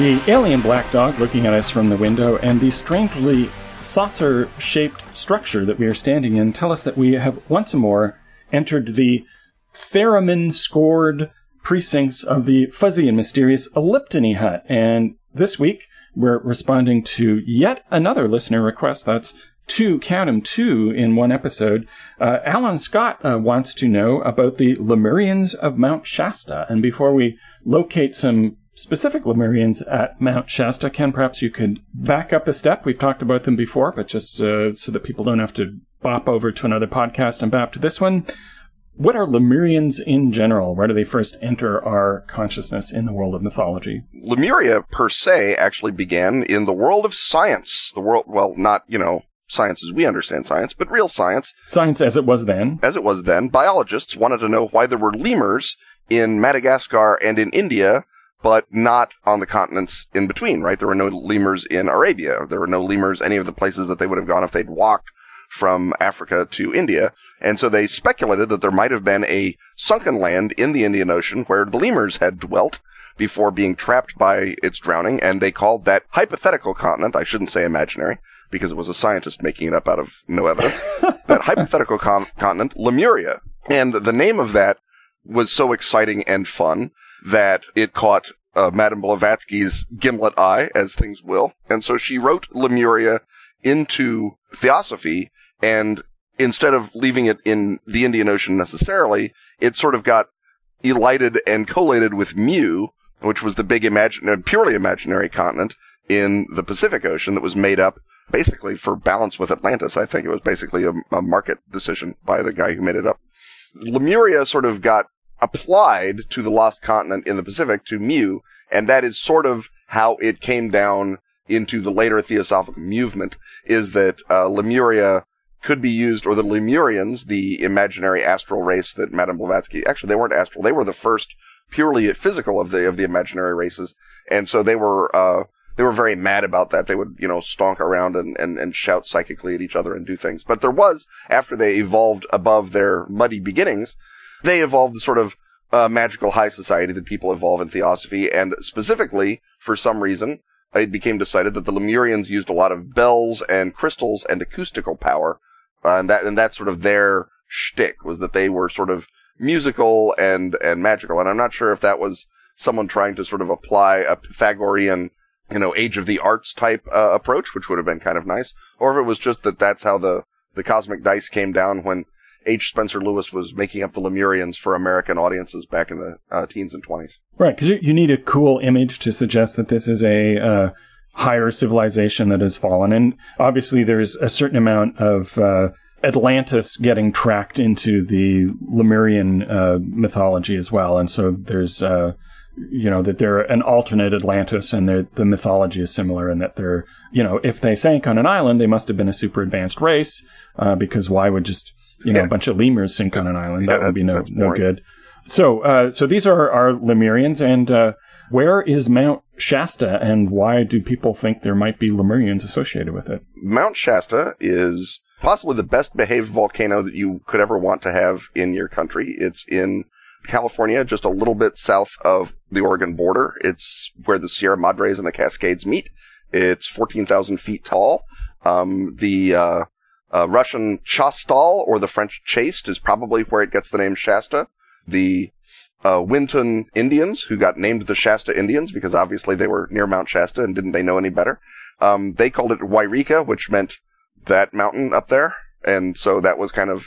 The alien black dog looking at us from the window and the strangely saucer shaped structure that we are standing in tell us that we have once more entered the theremin scored precincts of the fuzzy and mysterious Eliptony Hut. And this week, we're responding to yet another listener request. That's two, count them two in one episode. Uh, Alan Scott uh, wants to know about the Lemurians of Mount Shasta. And before we locate some specific Lemurians at Mount Shasta, Ken, perhaps you could back up a step. We've talked about them before, but just uh, so that people don't have to bop over to another podcast and bop to this one. What are Lemurians in general? Where do they first enter our consciousness in the world of mythology? Lemuria per se actually began in the world of science. The world, well, not, you know, science as we understand science, but real science. Science as it was then. As it was then. Biologists wanted to know why there were lemurs in Madagascar and in India, but not on the continents in between, right? There were no lemurs in Arabia. There were no lemurs any of the places that they would have gone if they'd walked from Africa to India. And so they speculated that there might have been a sunken land in the Indian Ocean where the lemurs had dwelt before being trapped by its drowning, and they called that hypothetical continent, I shouldn't say imaginary, because it was a scientist making it up out of no evidence, that hypothetical con- continent, Lemuria. And the name of that was so exciting and fun that it caught uh, Madame Blavatsky's gimlet eye, as things will. And so she wrote Lemuria into Theosophy, and instead of leaving it in the Indian Ocean necessarily, it sort of got elided and collated with Mu, which was the big imaginary, purely imaginary continent in the Pacific Ocean that was made up basically for balance with Atlantis. I think it was basically a, a market decision by the guy who made it up. Lemuria sort of got applied to the lost continent in the Pacific to Mu, and that is sort of how it came down into the later theosophical movement is that uh, Lemuria could be used, or the Lemurians, the imaginary astral race that Madame Blavatsky, actually they weren't astral, they were the first purely physical of the of the imaginary races, and so they were uh, they were very mad about that. They would you know stonk around and, and and shout psychically at each other and do things. But there was after they evolved above their muddy beginnings, they evolved the sort of uh, magical high society that people evolve in theosophy, and specifically for some reason it became decided that the Lemurians used a lot of bells and crystals and acoustical power, uh, and that and that's sort of their shtick was that they were sort of musical and and magical. And I'm not sure if that was someone trying to sort of apply a Pythagorean, you know, age of the arts type uh, approach, which would have been kind of nice, or if it was just that that's how the the cosmic dice came down when H. Spencer Lewis was making up the Lemurians for American audiences back in the uh, teens and 20s. Right, because you, you, need a cool image to suggest that this is a uh, higher civilization that has fallen. And obviously, there's a certain amount of uh, Atlantis getting tracked into the Lemurian uh, mythology as well. And so there's, uh, you know, that they're an alternate Atlantis and the mythology is similar and that they're, you know, if they sank on an island, they must have been a super advanced race uh, because why would just you know, yeah. a bunch of lemurs sink on an island. Yeah, that would be no no good. So, uh, so these are our Lemurians, and uh, where is Mount Shasta, and why do people think there might be Lemurians associated with it? Mount Shasta is possibly the best behaved volcano that you could ever want to have in your country. It's in California, just a little bit south of the Oregon border. It's where the Sierra Madres and the Cascades meet. It's 14,000 feet tall. Um, the uh, uh, Russian Chastal or the French Chaste is probably where it gets the name Shasta. The uh, Wintun Indians, who got named the Shasta Indians because obviously they were near Mount Shasta and didn't they know any better, um, they called it Wairika, which meant that mountain up there. And so that was kind of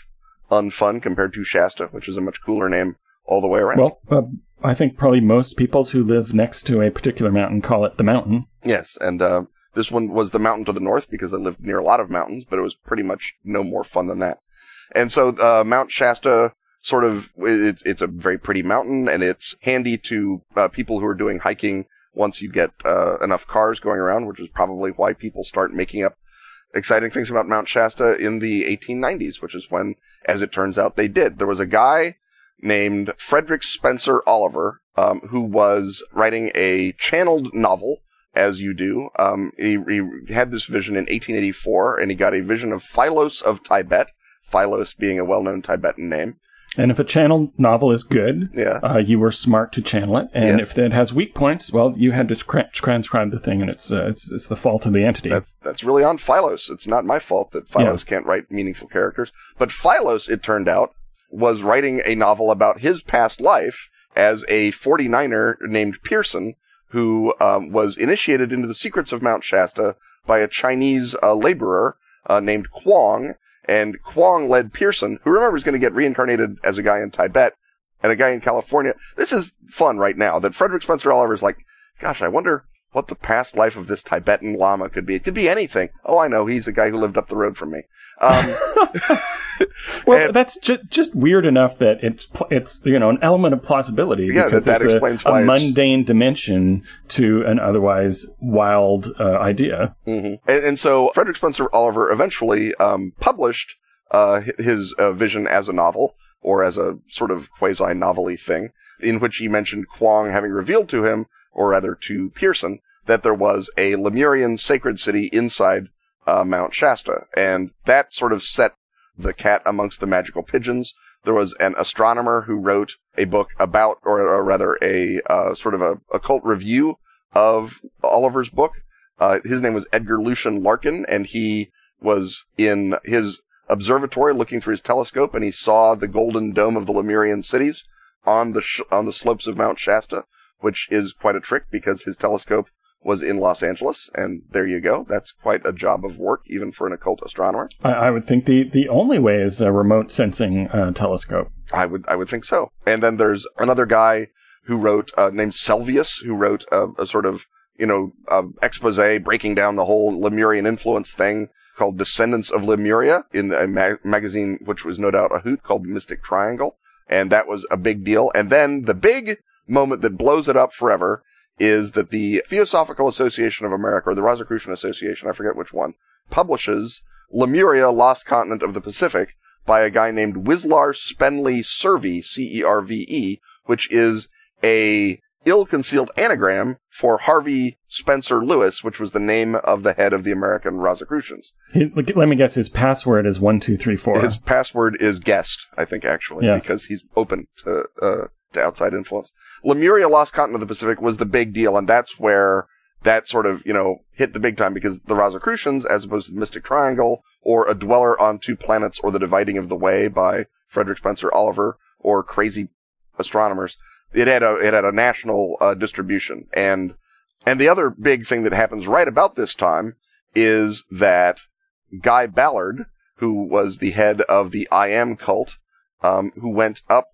unfun compared to Shasta, which is a much cooler name all the way around. Well, uh, I think probably most peoples who live next to a particular mountain call it the mountain. Yes, and uh, this one was the mountain to the north because I lived near a lot of mountains, but it was pretty much no more fun than that. And so uh, Mount Shasta sort of it's it's a very pretty mountain and it's handy to uh, people who are doing hiking once you get uh, enough cars going around, which is probably why people start making up exciting things about Mount Shasta in the 1890s, which is when, as it turns out, they did. There was a guy named Frederick Spencer Oliver um, who was writing a channeled novel as you do. Um, he, he, had this vision in 1884, and he got a vision of Phylos of Tibet, Phylos being a well-known Tibetan name. And if a channeled novel is good, Yeah. uh, you were smart to channel it. And Yes. if it has weak points, well, you had to transcribe the thing, and it's uh, it's, it's the fault of the entity. That's that's really on Phylos. It's not my fault that Phylos can't write meaningful characters. But Phylos, it turned out, was writing a novel about his past life as a 49er named Pierson, who um, was initiated into the secrets of Mount Shasta by a Chinese uh, laborer uh, named Quong. And Quong led Pierson, who remember is going to get reincarnated as a guy in Tibet and a guy in California. This is fun right now that Frederick Spencer Oliver is like, gosh, I wonder what the past life of this Tibetan Lama could be. It could be anything. Oh, I know. He's a guy who lived up the road from me. Um, well, and- that's ju- just weird enough that it's pl- it's you know an element of plausibility. Yeah, because that- that it's a- explains a, why it's- mundane dimension to an otherwise wild uh, idea. hmm And, and so Frederick Spencer Oliver eventually um, published uh, his uh, vision as a novel, or as a sort of quasi novelty thing, in which he mentioned Quong having revealed to him, or rather to Pierson, that there was a Lemurian sacred city inside uh, Mount Shasta, and that sort of set the cat amongst the magical pigeons. There was an astronomer who wrote a book about, or, or rather, a uh, sort of a occult review of Oliver's book. Uh, his name was Edgar Lucien Larkin, and he was in his observatory looking through his telescope, and he saw the golden dome of the Lemurian cities on the sh- on the slopes of Mount Shasta, which is quite a trick because his telescope was in Los Angeles, and there you go. That's quite a job of work, even for an occult astronomer. I, I would think the the only way is a remote sensing uh, telescope. I would I would think so. And then there's another guy who wrote uh, named Selvius who wrote a, a sort of you know uh, expose breaking down the whole Lemurian influence thing called Descendants of Lemuria in a ma- magazine which was no doubt a hoot called Mystic Triangle, and that was a big deal. And then the big moment that blows it up forever is that the Theosophical Association of America or the Rosicrucian Association, I forget which one, publishes Lemuria, Lost Continent of the Pacific by a guy named Wishar Spenley Cerve, C-E-R-V-E, which is a ill-concealed anagram for Harvey Spencer Lewis, which was the name of the head of the American Rosicrucians. He, let me guess. His password is one two three four. His password is guest, I think, actually, Yeah. because he's open to uh, to outside influence. Lemuria, Lost Continent of the Pacific, was the big deal, and that's where that sort of you know hit the big time because the Rosicrucians, as opposed to the Mystic Triangle or A Dweller on Two Planets or The Dividing of the Way by Frederick Spencer Oliver or Crazy Astronomers, it had a it had a national uh, distribution, and and the other big thing that happens right about this time is that Guy Ballard, who was the head of the I Am cult, um, who went up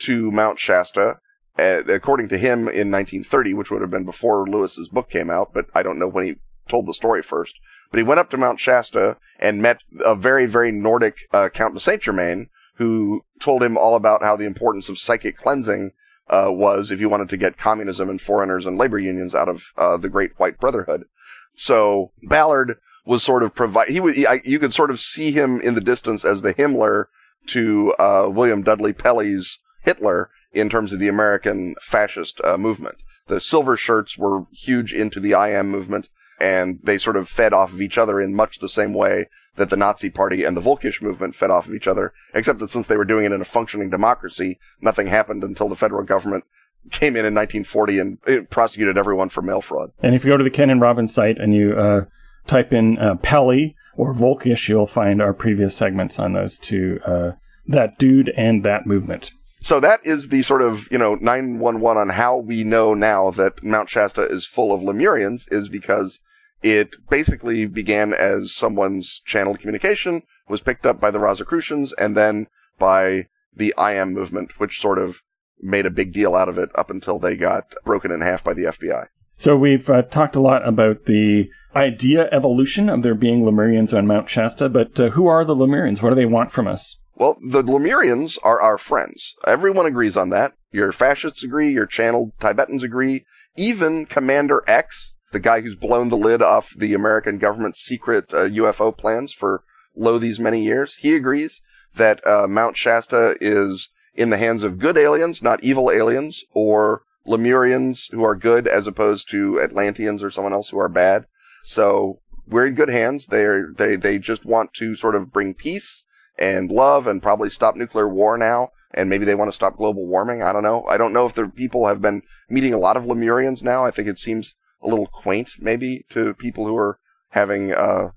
to Mount Shasta, uh, according to him, in 1930, which would have been before Lewis's book came out, but I don't know when he told the story first. But he went up to Mount Shasta and met a very, very Nordic uh, Count de Saint Germain, who told him all about how the importance of psychic cleansing uh, was if you wanted to get communism and foreigners and labor unions out of uh, the Great White Brotherhood. So Ballard was sort of provide. He was. I, you could sort of see him in the distance as the Himmler to uh, William Dudley Pelley's Hitler in terms of the American fascist uh, movement. The silver shirts were huge into the I am movement, and they sort of fed off of each other in much the same way that the Nazi Party and the Volkisch movement fed off of each other, except that since they were doing it in a functioning democracy, nothing happened until the federal government came in in 1940 and it prosecuted everyone for mail fraud. And if you go to the Ken and Robin site and you uh, type in uh, Pelley or Volkisch, you'll find our previous segments on those two, uh, that dude and that movement. So that is the sort of, you know, 911 on how we know now that Mount Shasta is full of Lemurians is because it basically began as someone's channeled communication, was picked up by the Rosicrucians, and then by the I Am movement, which sort of made a big deal out of it up until they got broken in half by the FBI. So we've uh, talked a lot about the idea evolution of there being Lemurians on Mount Shasta, but uh, who are the Lemurians? What do they want from us? Well, the Lemurians are our friends. Everyone agrees on that. Your fascists agree, your channeled Tibetans agree. Even Commander X, the guy who's blown the lid off the American government's secret uh, UFO plans for lo these many years, he agrees that uh, Mount Shasta is in the hands of good aliens, not evil aliens, or Lemurians who are good as opposed to Atlanteans or someone else who are bad. So we're in good hands. They're, they they just want to sort of bring peace and love and probably stop nuclear war now and maybe they want to stop global warming. I don't know. I don't know if the people have been meeting a lot of Lemurians now. I think it seems a little quaint, maybe, to people who are having uh,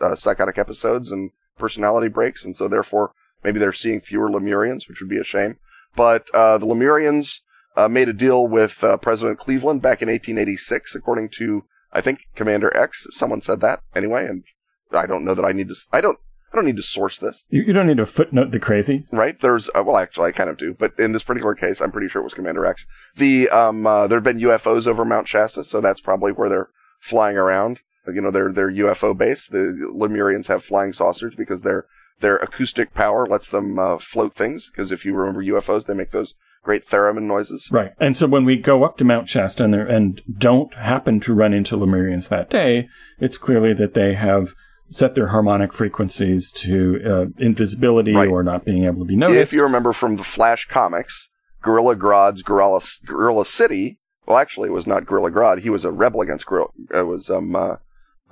uh, psychotic episodes and personality breaks, and so therefore maybe they're seeing fewer Lemurians, which would be a shame. But uh, the Lemurians uh, made a deal with uh, President Cleveland back in 1886, according to I think Commander X. Someone said that anyway, and I don't know that I need to. I don't. I don't need to source this. You, you don't need to footnote the crazy, right? There's uh, well, actually, I kind of do, but in this particular case, I'm pretty sure it was Commander X. The um, uh, there have been UFOs over Mount Shasta, so that's probably where they're flying around. You know, their their UFO base. The Lemurians have flying saucers because their their acoustic power lets them uh, float things. Because if you remember UFOs, they make those great theremin noises. Right. And so when we go up to Mount Shasta and, and don't happen to run into Lemurians that day, it's clearly that they have set their harmonic frequencies to uh, invisibility right. or not being able to be noticed. If you remember from the Flash comics, Gorilla Grodd's Gorilla, Gorilla City, well, actually, it was not Gorilla Grodd. He was a rebel against Gorilla. It was um, uh,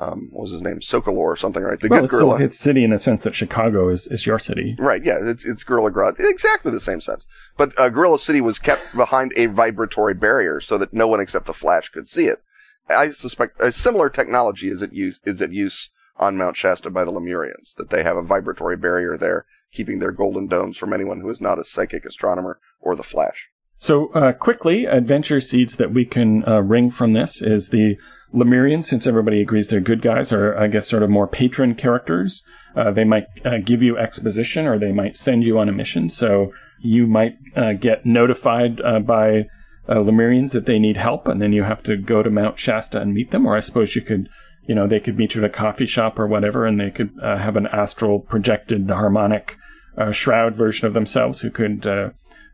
um, what was his name, Sokolor or something, right? The well, good it's gorilla. still its city in the sense that Chicago is, is your city. Right, yeah, it's, it's Gorilla Grodd. Exactly the same sense. But uh, Gorilla City was kept behind a vibratory barrier so that no one except the Flash could see it. I suspect a similar technology is at use, is at use on Mount Shasta by the Lemurians, that they have a vibratory barrier there, keeping their golden domes from anyone who is not a psychic astronomer or the Flash. So, uh, quickly, adventure seeds that we can uh, ring from this is the Lemurians, since everybody agrees they're good guys, are, I guess, sort of more patron characters. Uh, they might uh, give you exposition or they might send you on a mission. So you might uh, get notified uh, by Lemurians that they need help, and then you have to go to Mount Shasta and meet them. Or I suppose you could, you know, they could meet you at a coffee shop or whatever, and they could uh, have an astral projected harmonic shroud version of themselves who could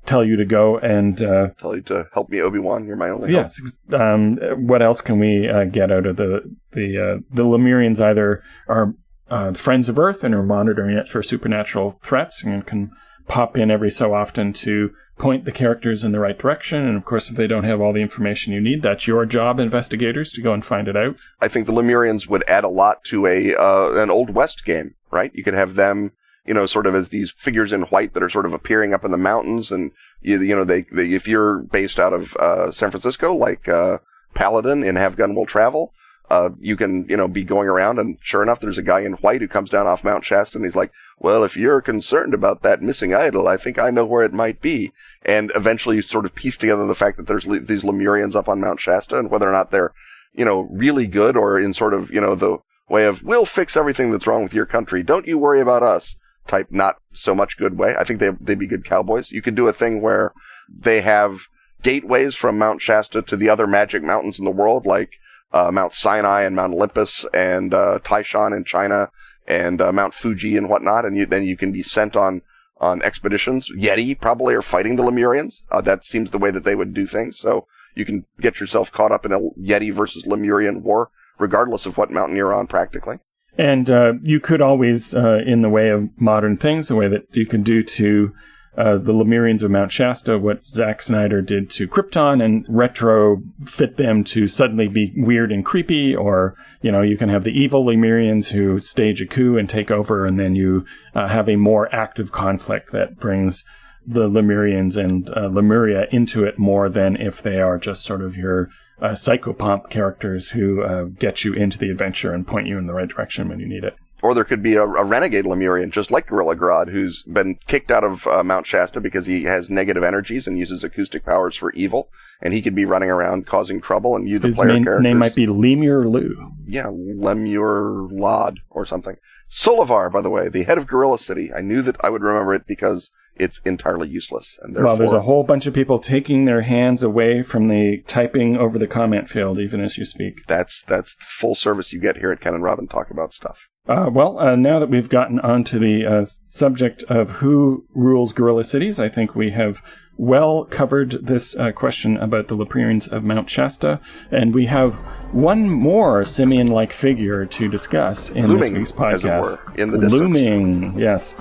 tell you to go and uh, tell you to help me, Obi Wan. You're my only yes. Um, what else can we uh, get out of the the uh, the Lemurians? Either are uh, friends of Earth and are monitoring it for supernatural threats and can pop in every so often to point the characters in the right direction. And of course, if they don't have all the information you need, that's your job, investigators, to go and find it out. I think the Lemurians would add a lot to a uh, an old west game, right? You could have them you know, sort of as these figures in white that are sort of appearing up in the mountains. And, you, you know, they, they, if you're based out of, uh, San Francisco, like, uh, Paladin in Have Gun Will Travel, uh, you can, you know, be going around and sure enough, there's a guy in white who comes down off Mount Shasta and he's like, well, if you're concerned about that missing idol, I think I know where it might be. And eventually you sort of piece together the fact that there's le- these Lemurians up on Mount Shasta and whether or not they're, you know, really good or in sort of, you know, the way of, we'll fix everything that's wrong with your country. Don't you worry about us type not so much good way. I think they they'd be good cowboys. You could do a thing where they have gateways from Mount Shasta to the other magic mountains in the world, like uh, Mount Sinai and Mount Olympus and uh, Taishan in China and uh, Mount Fuji and whatnot, and you, then you can be sent on on expeditions. Yeti probably are fighting the Lemurians. Uh, that seems the way that they would do things. So you can get yourself caught up in a Yeti versus Lemurian war, regardless of what mountain you're on, practically. And uh, you could always, uh, in the way of modern things, the way that you can do to uh, the Lemurians of Mount Shasta, what Zack Snyder did to Krypton, and retrofit them to suddenly be weird and creepy. Or, you know, you can have the evil Lemurians who stage a coup and take over, and then you uh, have a more active conflict that brings the Lemurians and uh, Lemuria into it more than if they are just sort of your uh, psychopomp characters who uh, get you into the adventure and point you in the right direction when you need it. Or there could be a, a renegade Lemurian, just like Gorilla Grodd, who's been kicked out of uh, Mount Shasta because he has negative energies and uses acoustic powers for evil, and he could be running around causing trouble, and you, the His player main characters. name might be Lemur Lu. Yeah, Lemur Lod or something. Solovar, by the way, the head of Gorilla City. I knew that I would remember it because it's entirely useless. And well, there's a whole bunch of people taking their hands away from the typing over the comment field, even as you speak. That's that's full service you get here at Ken and Robin talk about stuff. Uh, well, uh, now that we've gotten onto the uh, subject of who rules Gorilla Cities, I think we have well covered this uh, question about the Lemurians of Mount Shasta, and we have one more simian-like figure to discuss in Looming, this week's podcast. As it were, in the distance. Looming, yes.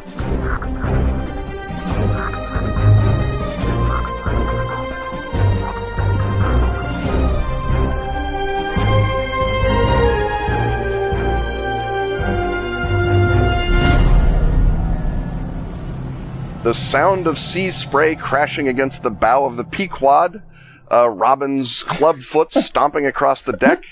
The sound of sea spray crashing against the bow of the Pequod, uh, Robin's club foot stomping across the deck,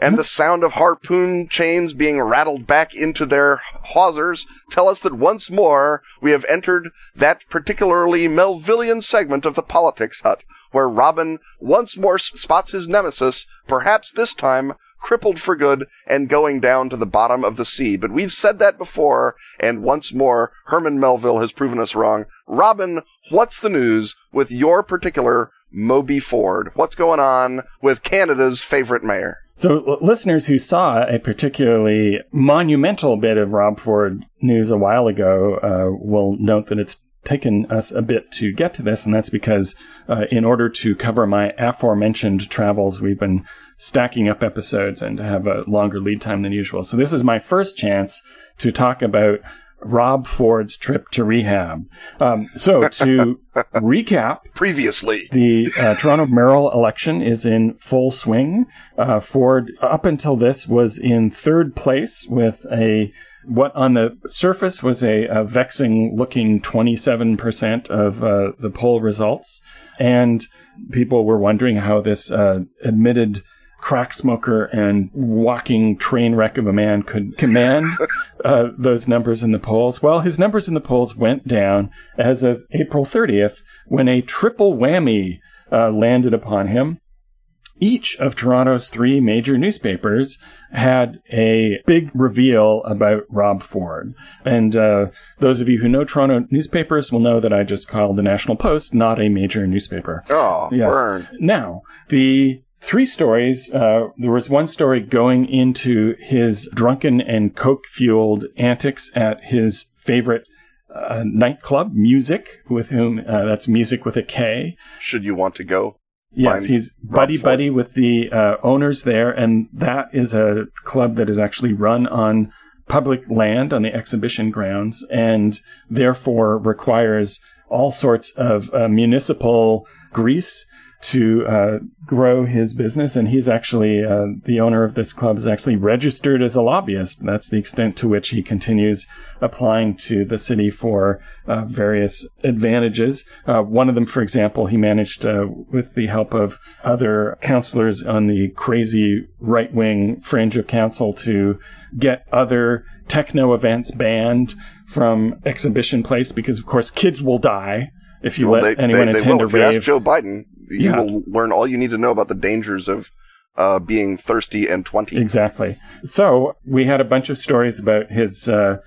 and the sound of harpoon chains being rattled back into their hawsers tell us that once more we have entered that particularly Melvillian segment of the politics hut, where Robin once more spots his nemesis, perhaps this time crippled for good and going down to the bottom of the sea. But we've said that before, and once more, Herman Melville has proven us wrong. Robin, what's the news with your particular Moby Ford? What's going on with Canada's favorite mayor? So, listeners who saw a particularly monumental bit of Rob Ford news a while ago uh, will note that it's taken us a bit to get to this, and that's because uh, in order to cover my aforementioned travels, we've been stacking up episodes and to have a longer lead time than usual. So this is my first chance to talk about Rob Ford's trip to rehab. Um, so to recap, previously the uh, Toronto mayoral election is in full swing. Uh, Ford, up until this, was in third place with a what on the surface was a, a vexing looking 27% of uh, the poll results. And people were wondering how this uh, admitted crack smoker and walking train wreck of a man could command uh, those numbers in the polls. Well, his numbers in the polls went down as of April 30th when a triple whammy uh, landed upon him. Each of Toronto's three major newspapers had a big reveal about Rob Ford. And uh, those of you who know Toronto newspapers will know that I just called the National Post not a major newspaper. Oh, yes. burn. Now, the three stories. Uh, there was one story going into his drunken and coke fueled antics at his favorite uh, nightclub, Muzik, with whom uh, that's Muzik with a K. Should you want to go? Yes, he's buddy buddy with the uh, owners there, and that is a club that is actually run on public land on the exhibition grounds, and therefore requires all sorts of uh, municipal grease to uh, grow his business, and he's actually uh, the owner of this club is actually registered as a lobbyist. That's the extent to which he continues applying to the city for uh, various advantages. Uh, one of them, for example, he managed uh, with the help of other councillors on the crazy right wing fringe of council to get other techno events banned from Exhibition Place because, of course, kids will die if you well, let they, anyone they, attend they a rave. Joe Biden, you yeah. will learn all you need to know about the dangers of uh, being thirsty and 20. Exactly. So we had a bunch of stories about his uh,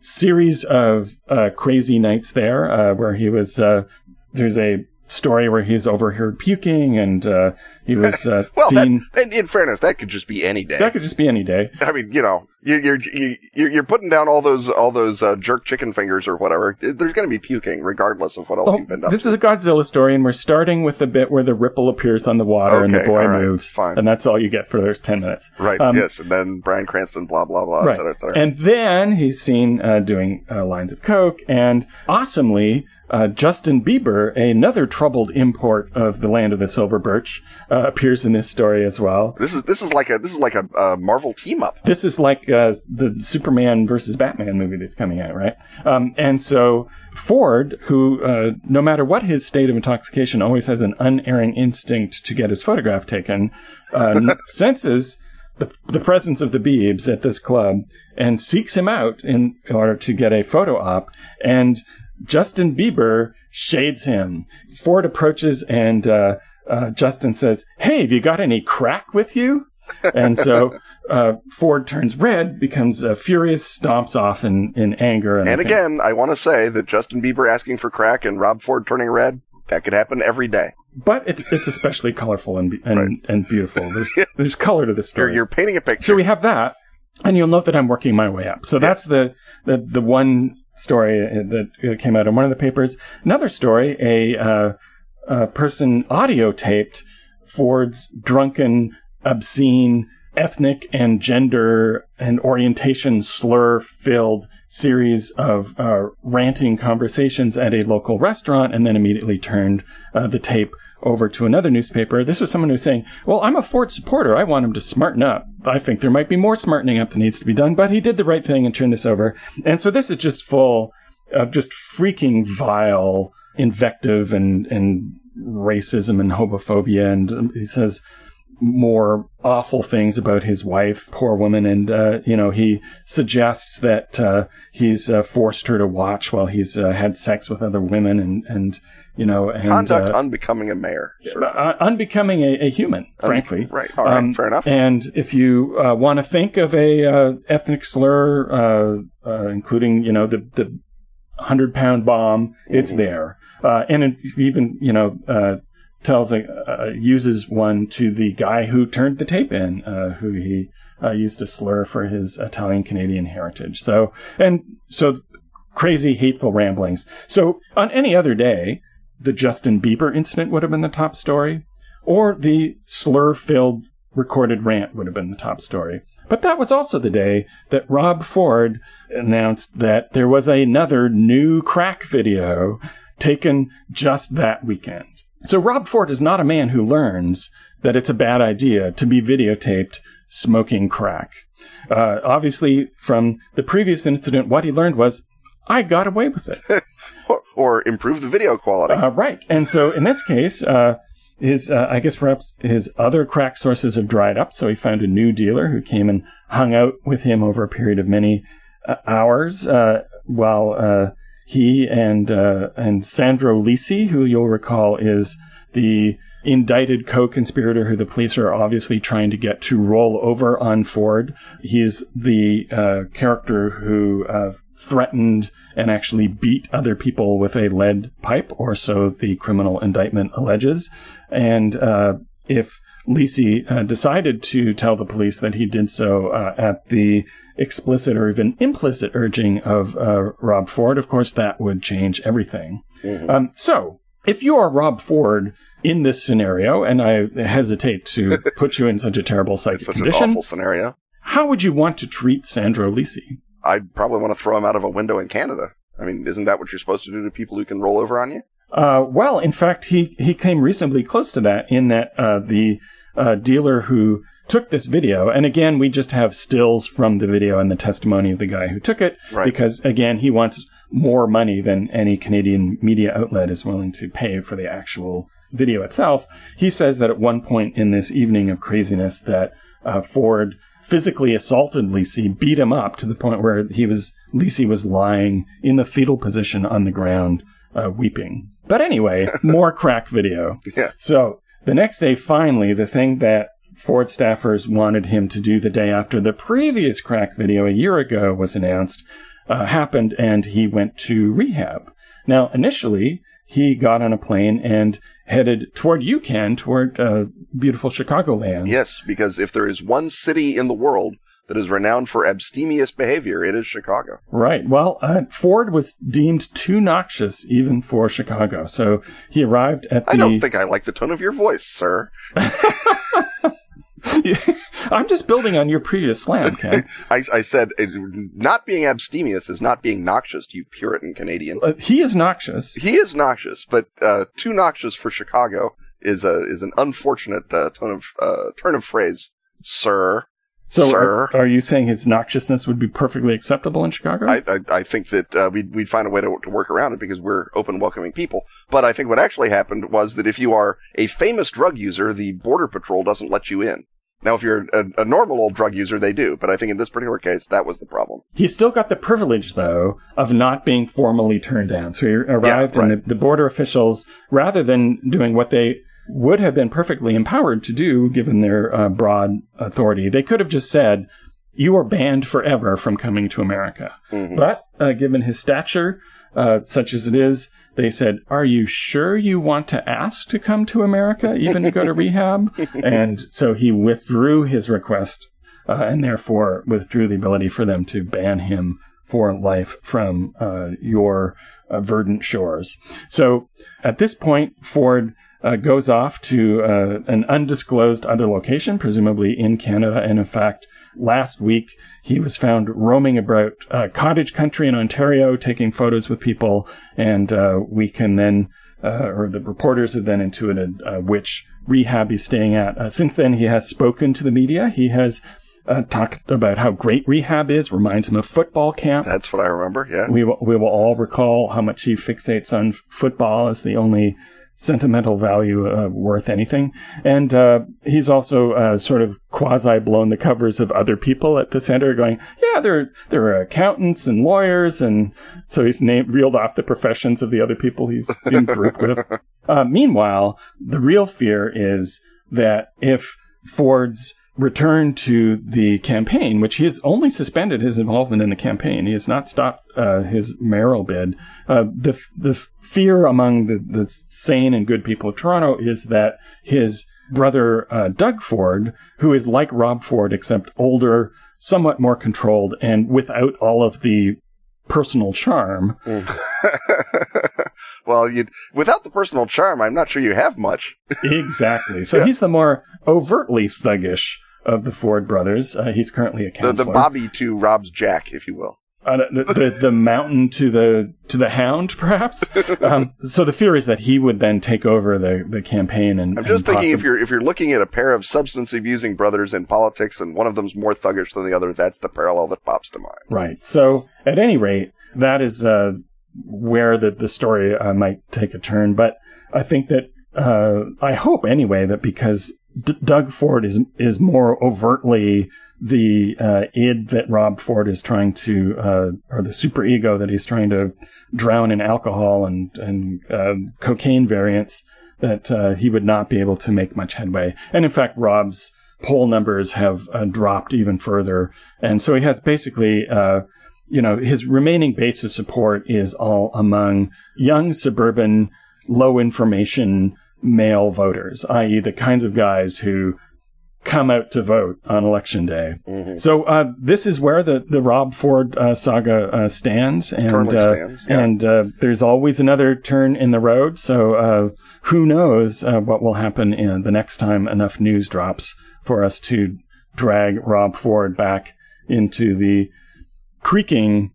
series of uh, crazy nights there, uh, where he was. Uh, there's a story where he's overheard puking and uh, he was uh, well, seen. That, in, in fairness, that could just be any day. That could just be any day. I mean, you know, you're you're you're putting down all those all those uh, jerk chicken fingers or whatever. There's going to be puking regardless of what else oh, you've been done. This to. is a Godzilla story, and we're starting with the bit where the ripple appears on the water okay, and the boy right, moves. Fine. and that's all you get for those ten minutes. Right. Um, yes, and then Bryan Cranston, blah blah blah, right. et cetera, et cetera. And then he's seen uh, doing uh, lines of coke, and awesomely uh, Justin Bieber, another troubled import of the land of the silver birch, uh, appears in this story as well. This is this is like a this is like a, a Marvel team up. This is like uh, the Superman versus Batman movie that's coming out, right? Um, and so Ford, who uh, no matter what his state of intoxication, always has an unerring instinct to get his photograph taken, uh, senses. The, the presence of the Beebs at this club and seeks him out in order to get a photo op. And Justin Bieber shades him. Ford approaches and uh, uh, Justin says, Hey, have you got any crack with you? And so uh, Ford turns red, becomes uh, furious, stomps off in, in anger. And, and again, I want to say that Justin Bieber asking for crack and Rob Ford turning red, that could happen every day. But it's it's especially colorful and and, right. and beautiful. There's there's color to this story. You're, you're, painting a picture. So we have that, and you'll note that I'm working my way up. So that's the, the the one story that came out in one of the papers. Another story, a, uh, a person audio taped Ford's drunken, obscene, ethnic and gender and orientation slur filled series of uh, ranting conversations at a local restaurant and then immediately turned uh, the tape over to another newspaper. This was someone who was saying, Well, I'm a Ford supporter. I want him to smarten up. I think there might be more smartening up that needs to be done, but he did the right thing and turned this over. And so this is just full of just freaking vile invective and, and racism and homophobia. And he says more awful things about his wife, poor woman. And, uh, you know, he suggests that uh, he's uh, forced her to watch while he's uh, had sex with other women and, and you know, and, Conduct uh, unbecoming a mayor. Sure. uh, unbecoming a, a human, frankly. Right. All right. Um, fair enough. And if you uh, want to think of a uh, ethnic slur, uh, uh, including you know the the hundred pound bomb, it's Mhm. there. Uh, and even you know uh, tells a uh, uses one to the guy who turned the tape in, uh, who he uh, used a slur for his Italian Canadian heritage. So and so crazy hateful ramblings. So on any other day, the Justin Bieber incident would have been the top story, or the slur filled recorded rant would have been the top story. But that was also the day that Rob Ford announced that there was another new crack video taken just that weekend. So Rob Ford is not a man who learns that it's a bad idea to be videotaped smoking crack. Uh, obviously, from the previous incident, what he learned was, I got away with it. Or, or improve the video quality. Uh, right. And so in this case, uh, his, uh, I guess perhaps his other crack sources have dried up. So he found a new dealer who came and hung out with him over a period of many uh, hours, uh, while, uh, he and, uh, and Sandro Lisi, who you'll recall is the indicted co-conspirator who the police are obviously trying to get to roll over on Ford. He's the, uh, character who, uh, threatened and actually beat other people with a lead pipe, or so the criminal indictment alleges. And uh, if Lisi uh, decided to tell the police that he did so uh, at the explicit or even implicit urging of uh, Rob Ford, of course, that would change everything. Mhm. Um, so, if you are Rob Ford in this scenario, and I hesitate to put you in such a terrible psychic Such an awful scenario. how would you want to treat Sandro Lisi? I'd probably want to throw him out of a window in Canada. I mean, isn't that what you're supposed to do to people who can roll over on you? Uh, well, in fact, he, he came reasonably close to that in that uh, the uh, dealer who took this video, and again, we just have stills from the video and the testimony of the guy who took it, Right. because again, he wants more money than any Canadian media outlet is willing to pay for the actual video itself. He says that at one point in this evening of craziness, that uh, Ford physically assaulted Lisi, beat him up to the point where he was Lisi was lying in the fetal position on the ground, uh, weeping. But anyway, more crack video. Yeah. So the next day, finally, the thing that Ford staffers wanted him to do the day after the previous crack video a year ago was announced uh, happened, and he went to rehab. Now, initially, he got on a plane and headed toward UCAN, toward uh, beautiful Chicagoland. Yes, because if there is one city in the world that is renowned for abstemious behavior, it is Chicago. Right. Well, uh, Ford was deemed too noxious even for Chicago, so he arrived at the. I don't think I like the tone of your voice, sir. I'm just building on your previous slam, Ken. I, I said not being abstemious is not being noxious, you Puritan Canadian. Uh, he is noxious. He is noxious, but uh, too noxious for Chicago is a is an unfortunate uh, tone of uh, turn of phrase, sir. So, sir. are, are you saying his noxiousness would be perfectly acceptable in Chicago? I, I, I think that uh, we'd, we'd find a way to, to work around it because we're open, welcoming people. But I think what actually happened was that if you are a famous drug user, the Border Patrol doesn't let you in. Now, if you're a, a normal old drug user, they do. But I think in this particular case, that was the problem. He still got the privilege, though, of not being formally turned down. So he arrived, right. and the, the border officials, rather than doing what they would have been perfectly empowered to do, given their uh, broad authority, they could have just said, "You are banned forever from coming to America." Mhm. But uh, given his stature, uh, such as it is, they said, "Are you sure you want to ask to come to America, even to go to rehab?" and so he withdrew his request, uh, and therefore withdrew the ability for them to ban him for life from uh, your uh, verdant shores. So at this point, Ford. Uh, goes off to uh, an undisclosed other location, presumably in Canada, and in fact, last week he was found roaming about uh, cottage country in Ontario, taking photos with people, and uh, we can then, uh, or the reporters have then intuited uh, which rehab he's staying at. Uh, since then, he has spoken to the media. He has uh, talked about how great rehab is, reminds him of football camp. That's what I remember. Yeah. We will, we will all recall how much he fixates on football as the only sentimental value uh, worth anything. And uh, he's also uh, sort of quasi blown the covers of other people at the center, going, "Yeah, there there are accountants and lawyers," and so he's named reeled off the professions of the other people he's in group with. Uh, meanwhile, the real fear is that if Ford's return to the campaign, which he has only suspended his involvement in the campaign. He has not stopped uh, his mayoral bid. Uh, the the fear among the, the sane and good people of Toronto is that his brother uh, Doug Ford, who is like Rob Ford except older, somewhat more controlled, and without all of the personal charm. well, you without the personal charm, I'm not sure you have much. exactly. So yeah. he's the more overtly thuggish of the Ford brothers. Uh, he's currently a councilor. The, the Bobby to Rob's Jack, if you will. Uh, the, the, the mountain to the to the hound, perhaps. Um, so the fear is that he would then take over the, the campaign. And I'm just and thinking if you're if you're looking at a pair of substance abusing brothers in politics, and one of them's more thuggish than the other, that's the parallel that pops to mind. Right. So at any rate, that is uh, where the the story uh, might take a turn. But I think that uh, I hope anyway that because D- Doug Ford is is more overtly the uh, id that Rob Ford is trying to, uh, or the super ego that he's trying to drown in alcohol and and uh, cocaine variants, that uh, he would not be able to make much headway. And in fact, Rob's poll numbers have uh, dropped even further, and so he has basically. Uh, you know, his remaining base of support is all among young suburban, low information male voters, i.e., the kinds of guys who come out to vote on election day. Mm-hmm. So uh, this is where the, the Rob Ford uh, saga uh, stands, and uh, stands, yeah. and uh, there's always another turn in the road. So uh, who knows what will happen in the next time enough news drops for us to drag Rob Ford back into the creaking,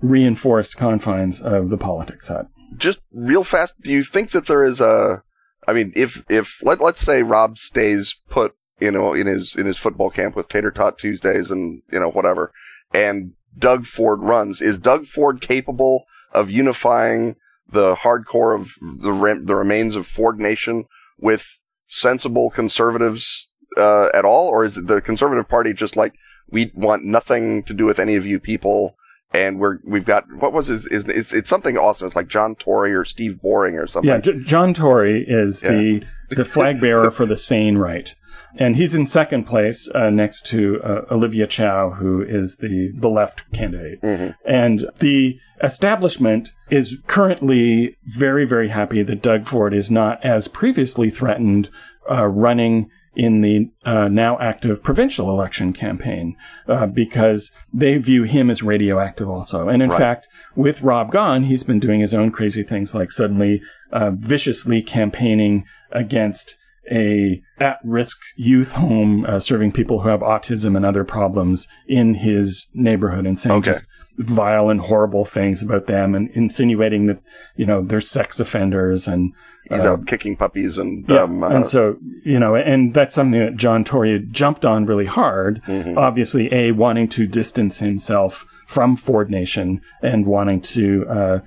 reinforced confines of the politics hut. Just real fast, do you think that there is a I mean, if if let let's say Rob stays put, you know, in his in his football camp with Tater Tot Tuesdays and you know whatever, and Doug Ford runs, is Doug Ford capable of unifying the hardcore of the re- the remains of Ford Nation with sensible conservatives uh, at all, or is the Conservative Party just like we want nothing to do with any of you people? and we're we've got what was his is, is it's something awesome. It's like John Tory or Steve Boring or something. Yeah, J- John Tory is yeah. the the flag bearer for the sane right, and he's in second place uh, next to uh, Olivia Chow, who is the the left candidate, mm-hmm. and the establishment is currently very very happy that Doug Ford is not as previously threatened uh, running in the uh, now active provincial election campaign uh, because they view him as radioactive also. And in right. fact, with Rob gone, he's been doing his own crazy things like suddenly uh, viciously campaigning against a at-risk youth home uh, serving people who have autism and other problems in his neighborhood and saying okay. just vile and horrible things about them and insinuating that you know they're sex offenders and he's uh, out kicking puppies and yeah, um, uh, and so you know and that's something that John Tory jumped on really hard. Mm-hmm. Obviously, a wanting to distance himself from Ford Nation and wanting to uh,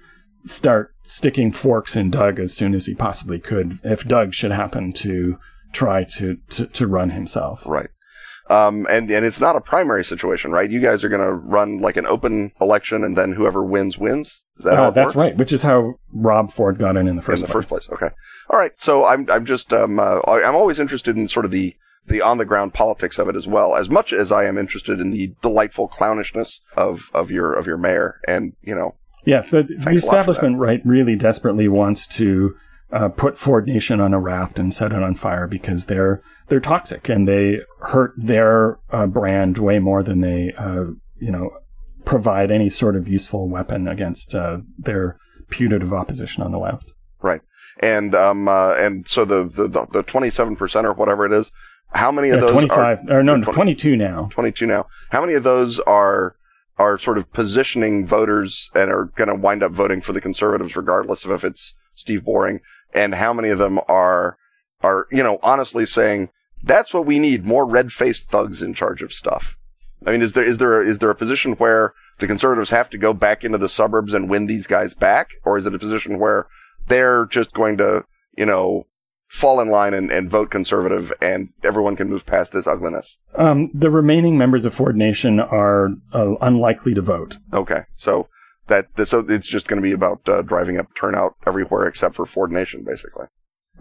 start sticking forks in Doug as soon as he possibly could if Doug should happen to try to to, to run himself. Right. Um, and, and it's not a primary situation, right? You guys are going to run like an open election and then whoever wins, wins? Is that uh, That's works? right, which is how Rob Ford got in in the first in the place. first place. Okay. All right. So I'm, I'm just, um, uh, I'm always interested in sort of the, the on the ground politics of it as well, as much as I am interested in the delightful clownishness of, of your, of your mayor. And, you know, Yes, the, the establishment right really desperately wants to uh, put Ford Nation on a raft and set it on fire because they're they're toxic and they hurt their uh, brand way more than they uh, you know provide any sort of useful weapon against uh, their putative opposition on the left. Right, and um uh, and so the the the twenty seven percent or whatever it is, how many of yeah, those 25, are or no 20, 22 now. 22 now. How many of those are are sort of positioning voters and are going to wind up voting for the conservatives regardless of if it's Steve Boring. And how many of them are are you know honestly saying that's what we need more red-faced thugs in charge of stuff. I mean, is there is there is there a position where the conservatives have to go back into the suburbs and win these guys back, or is it a position where they're just going to, you know, fall in line and, and vote conservative, and everyone can move past this ugliness? Um, the remaining members of Ford Nation are uh, unlikely to vote. Okay, so that so it's just going to be about uh, driving up turnout everywhere except for Ford Nation, basically.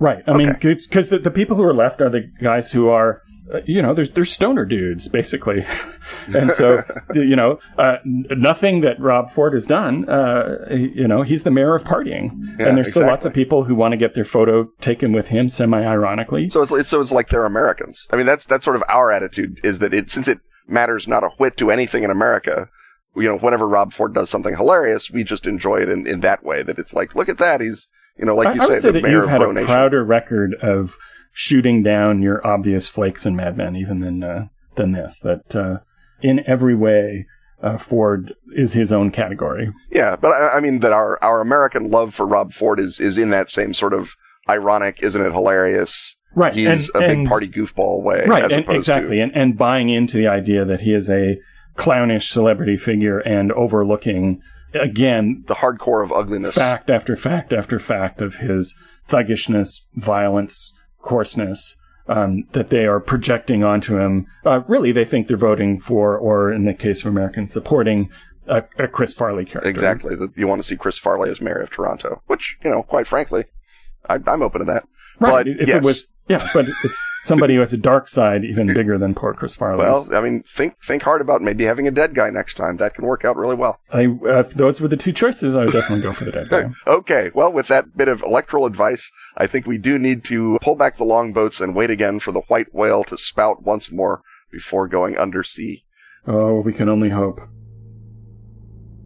Right. I mean, because the, the people who are left are the guys who are, uh, you know, there's they're stoner dudes basically, and so you know, uh, nothing that Rob Ford has done, uh, you know, he's the mayor of partying, Yeah, and there's still lots of people who want to get their photo taken with him, semi-ironically. So it's, so it's like they're Americans. I mean, that's that's sort of our attitude is that it since it matters not a whit to anything in America. You know, whenever Rob Ford does something hilarious, we just enjoy it in, in that way. That it's like, look at that, he's you know, like I, you I say, would say the that mayor you've of had a Nation. prouder record of shooting down your obvious flakes and madmen, even than uh, than this. That uh, in every way, uh, Ford is his own category. Yeah, but I, I mean that our our American love for Rob Ford is is in that same sort of ironic, isn't it hilarious? Right. He's and, a big party goofball way, Right. And, exactly. To, And, and buying into the idea that he is a clownish celebrity figure and overlooking, again, the hardcore of ugliness. fact after fact after fact of his thuggishness, violence, coarseness. Um, that they are projecting onto him. Uh, really, they think they're voting for, or in the case of Americans, supporting a, a Chris Farley character. Exactly. You want to see Chris Farley as mayor of Toronto, which you know, quite frankly, I, I'm open to that. Right. But, if yes. it was, yeah, but it's somebody who has a dark side even bigger than poor Chris Farley. Well, I mean, think think hard about maybe having a dead guy next time. That can work out really well. I, uh, if those were the two choices, I would definitely go for the dead guy. Okay, well, with that bit of electoral advice, I think we do need to pull back the longboats and wait again for the white whale to spout once more before going undersea. Oh, we can only hope.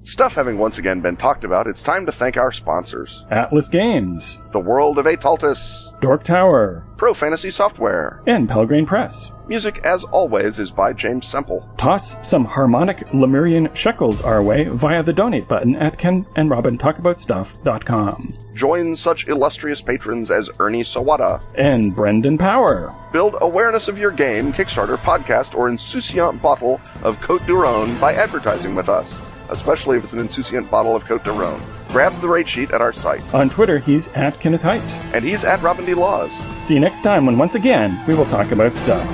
Stuff having once again been talked about, it's time to thank our sponsors. Atlas Games, The World of Aetaltis, Dork Tower, Pro Fantasy Software. and Pelgrane Press. Music, as always, is by James Semple. Toss some harmonic Lemurian shekels our way via the donate button at kenandrobintalkaboutstuff.com. Join such illustrious patrons as Ernie Sawada. And Brendan Power. Build awareness of your game, Kickstarter, podcast, or insouciant bottle of Cote du Rhone by advertising with us, especially if it's an insouciant bottle of Cote de Rhone. Grab the rate sheet at our site. On Twitter, he's at Kenneth Hite. And he's at Robin D. Laws. See you next time when once again we will talk about stuff.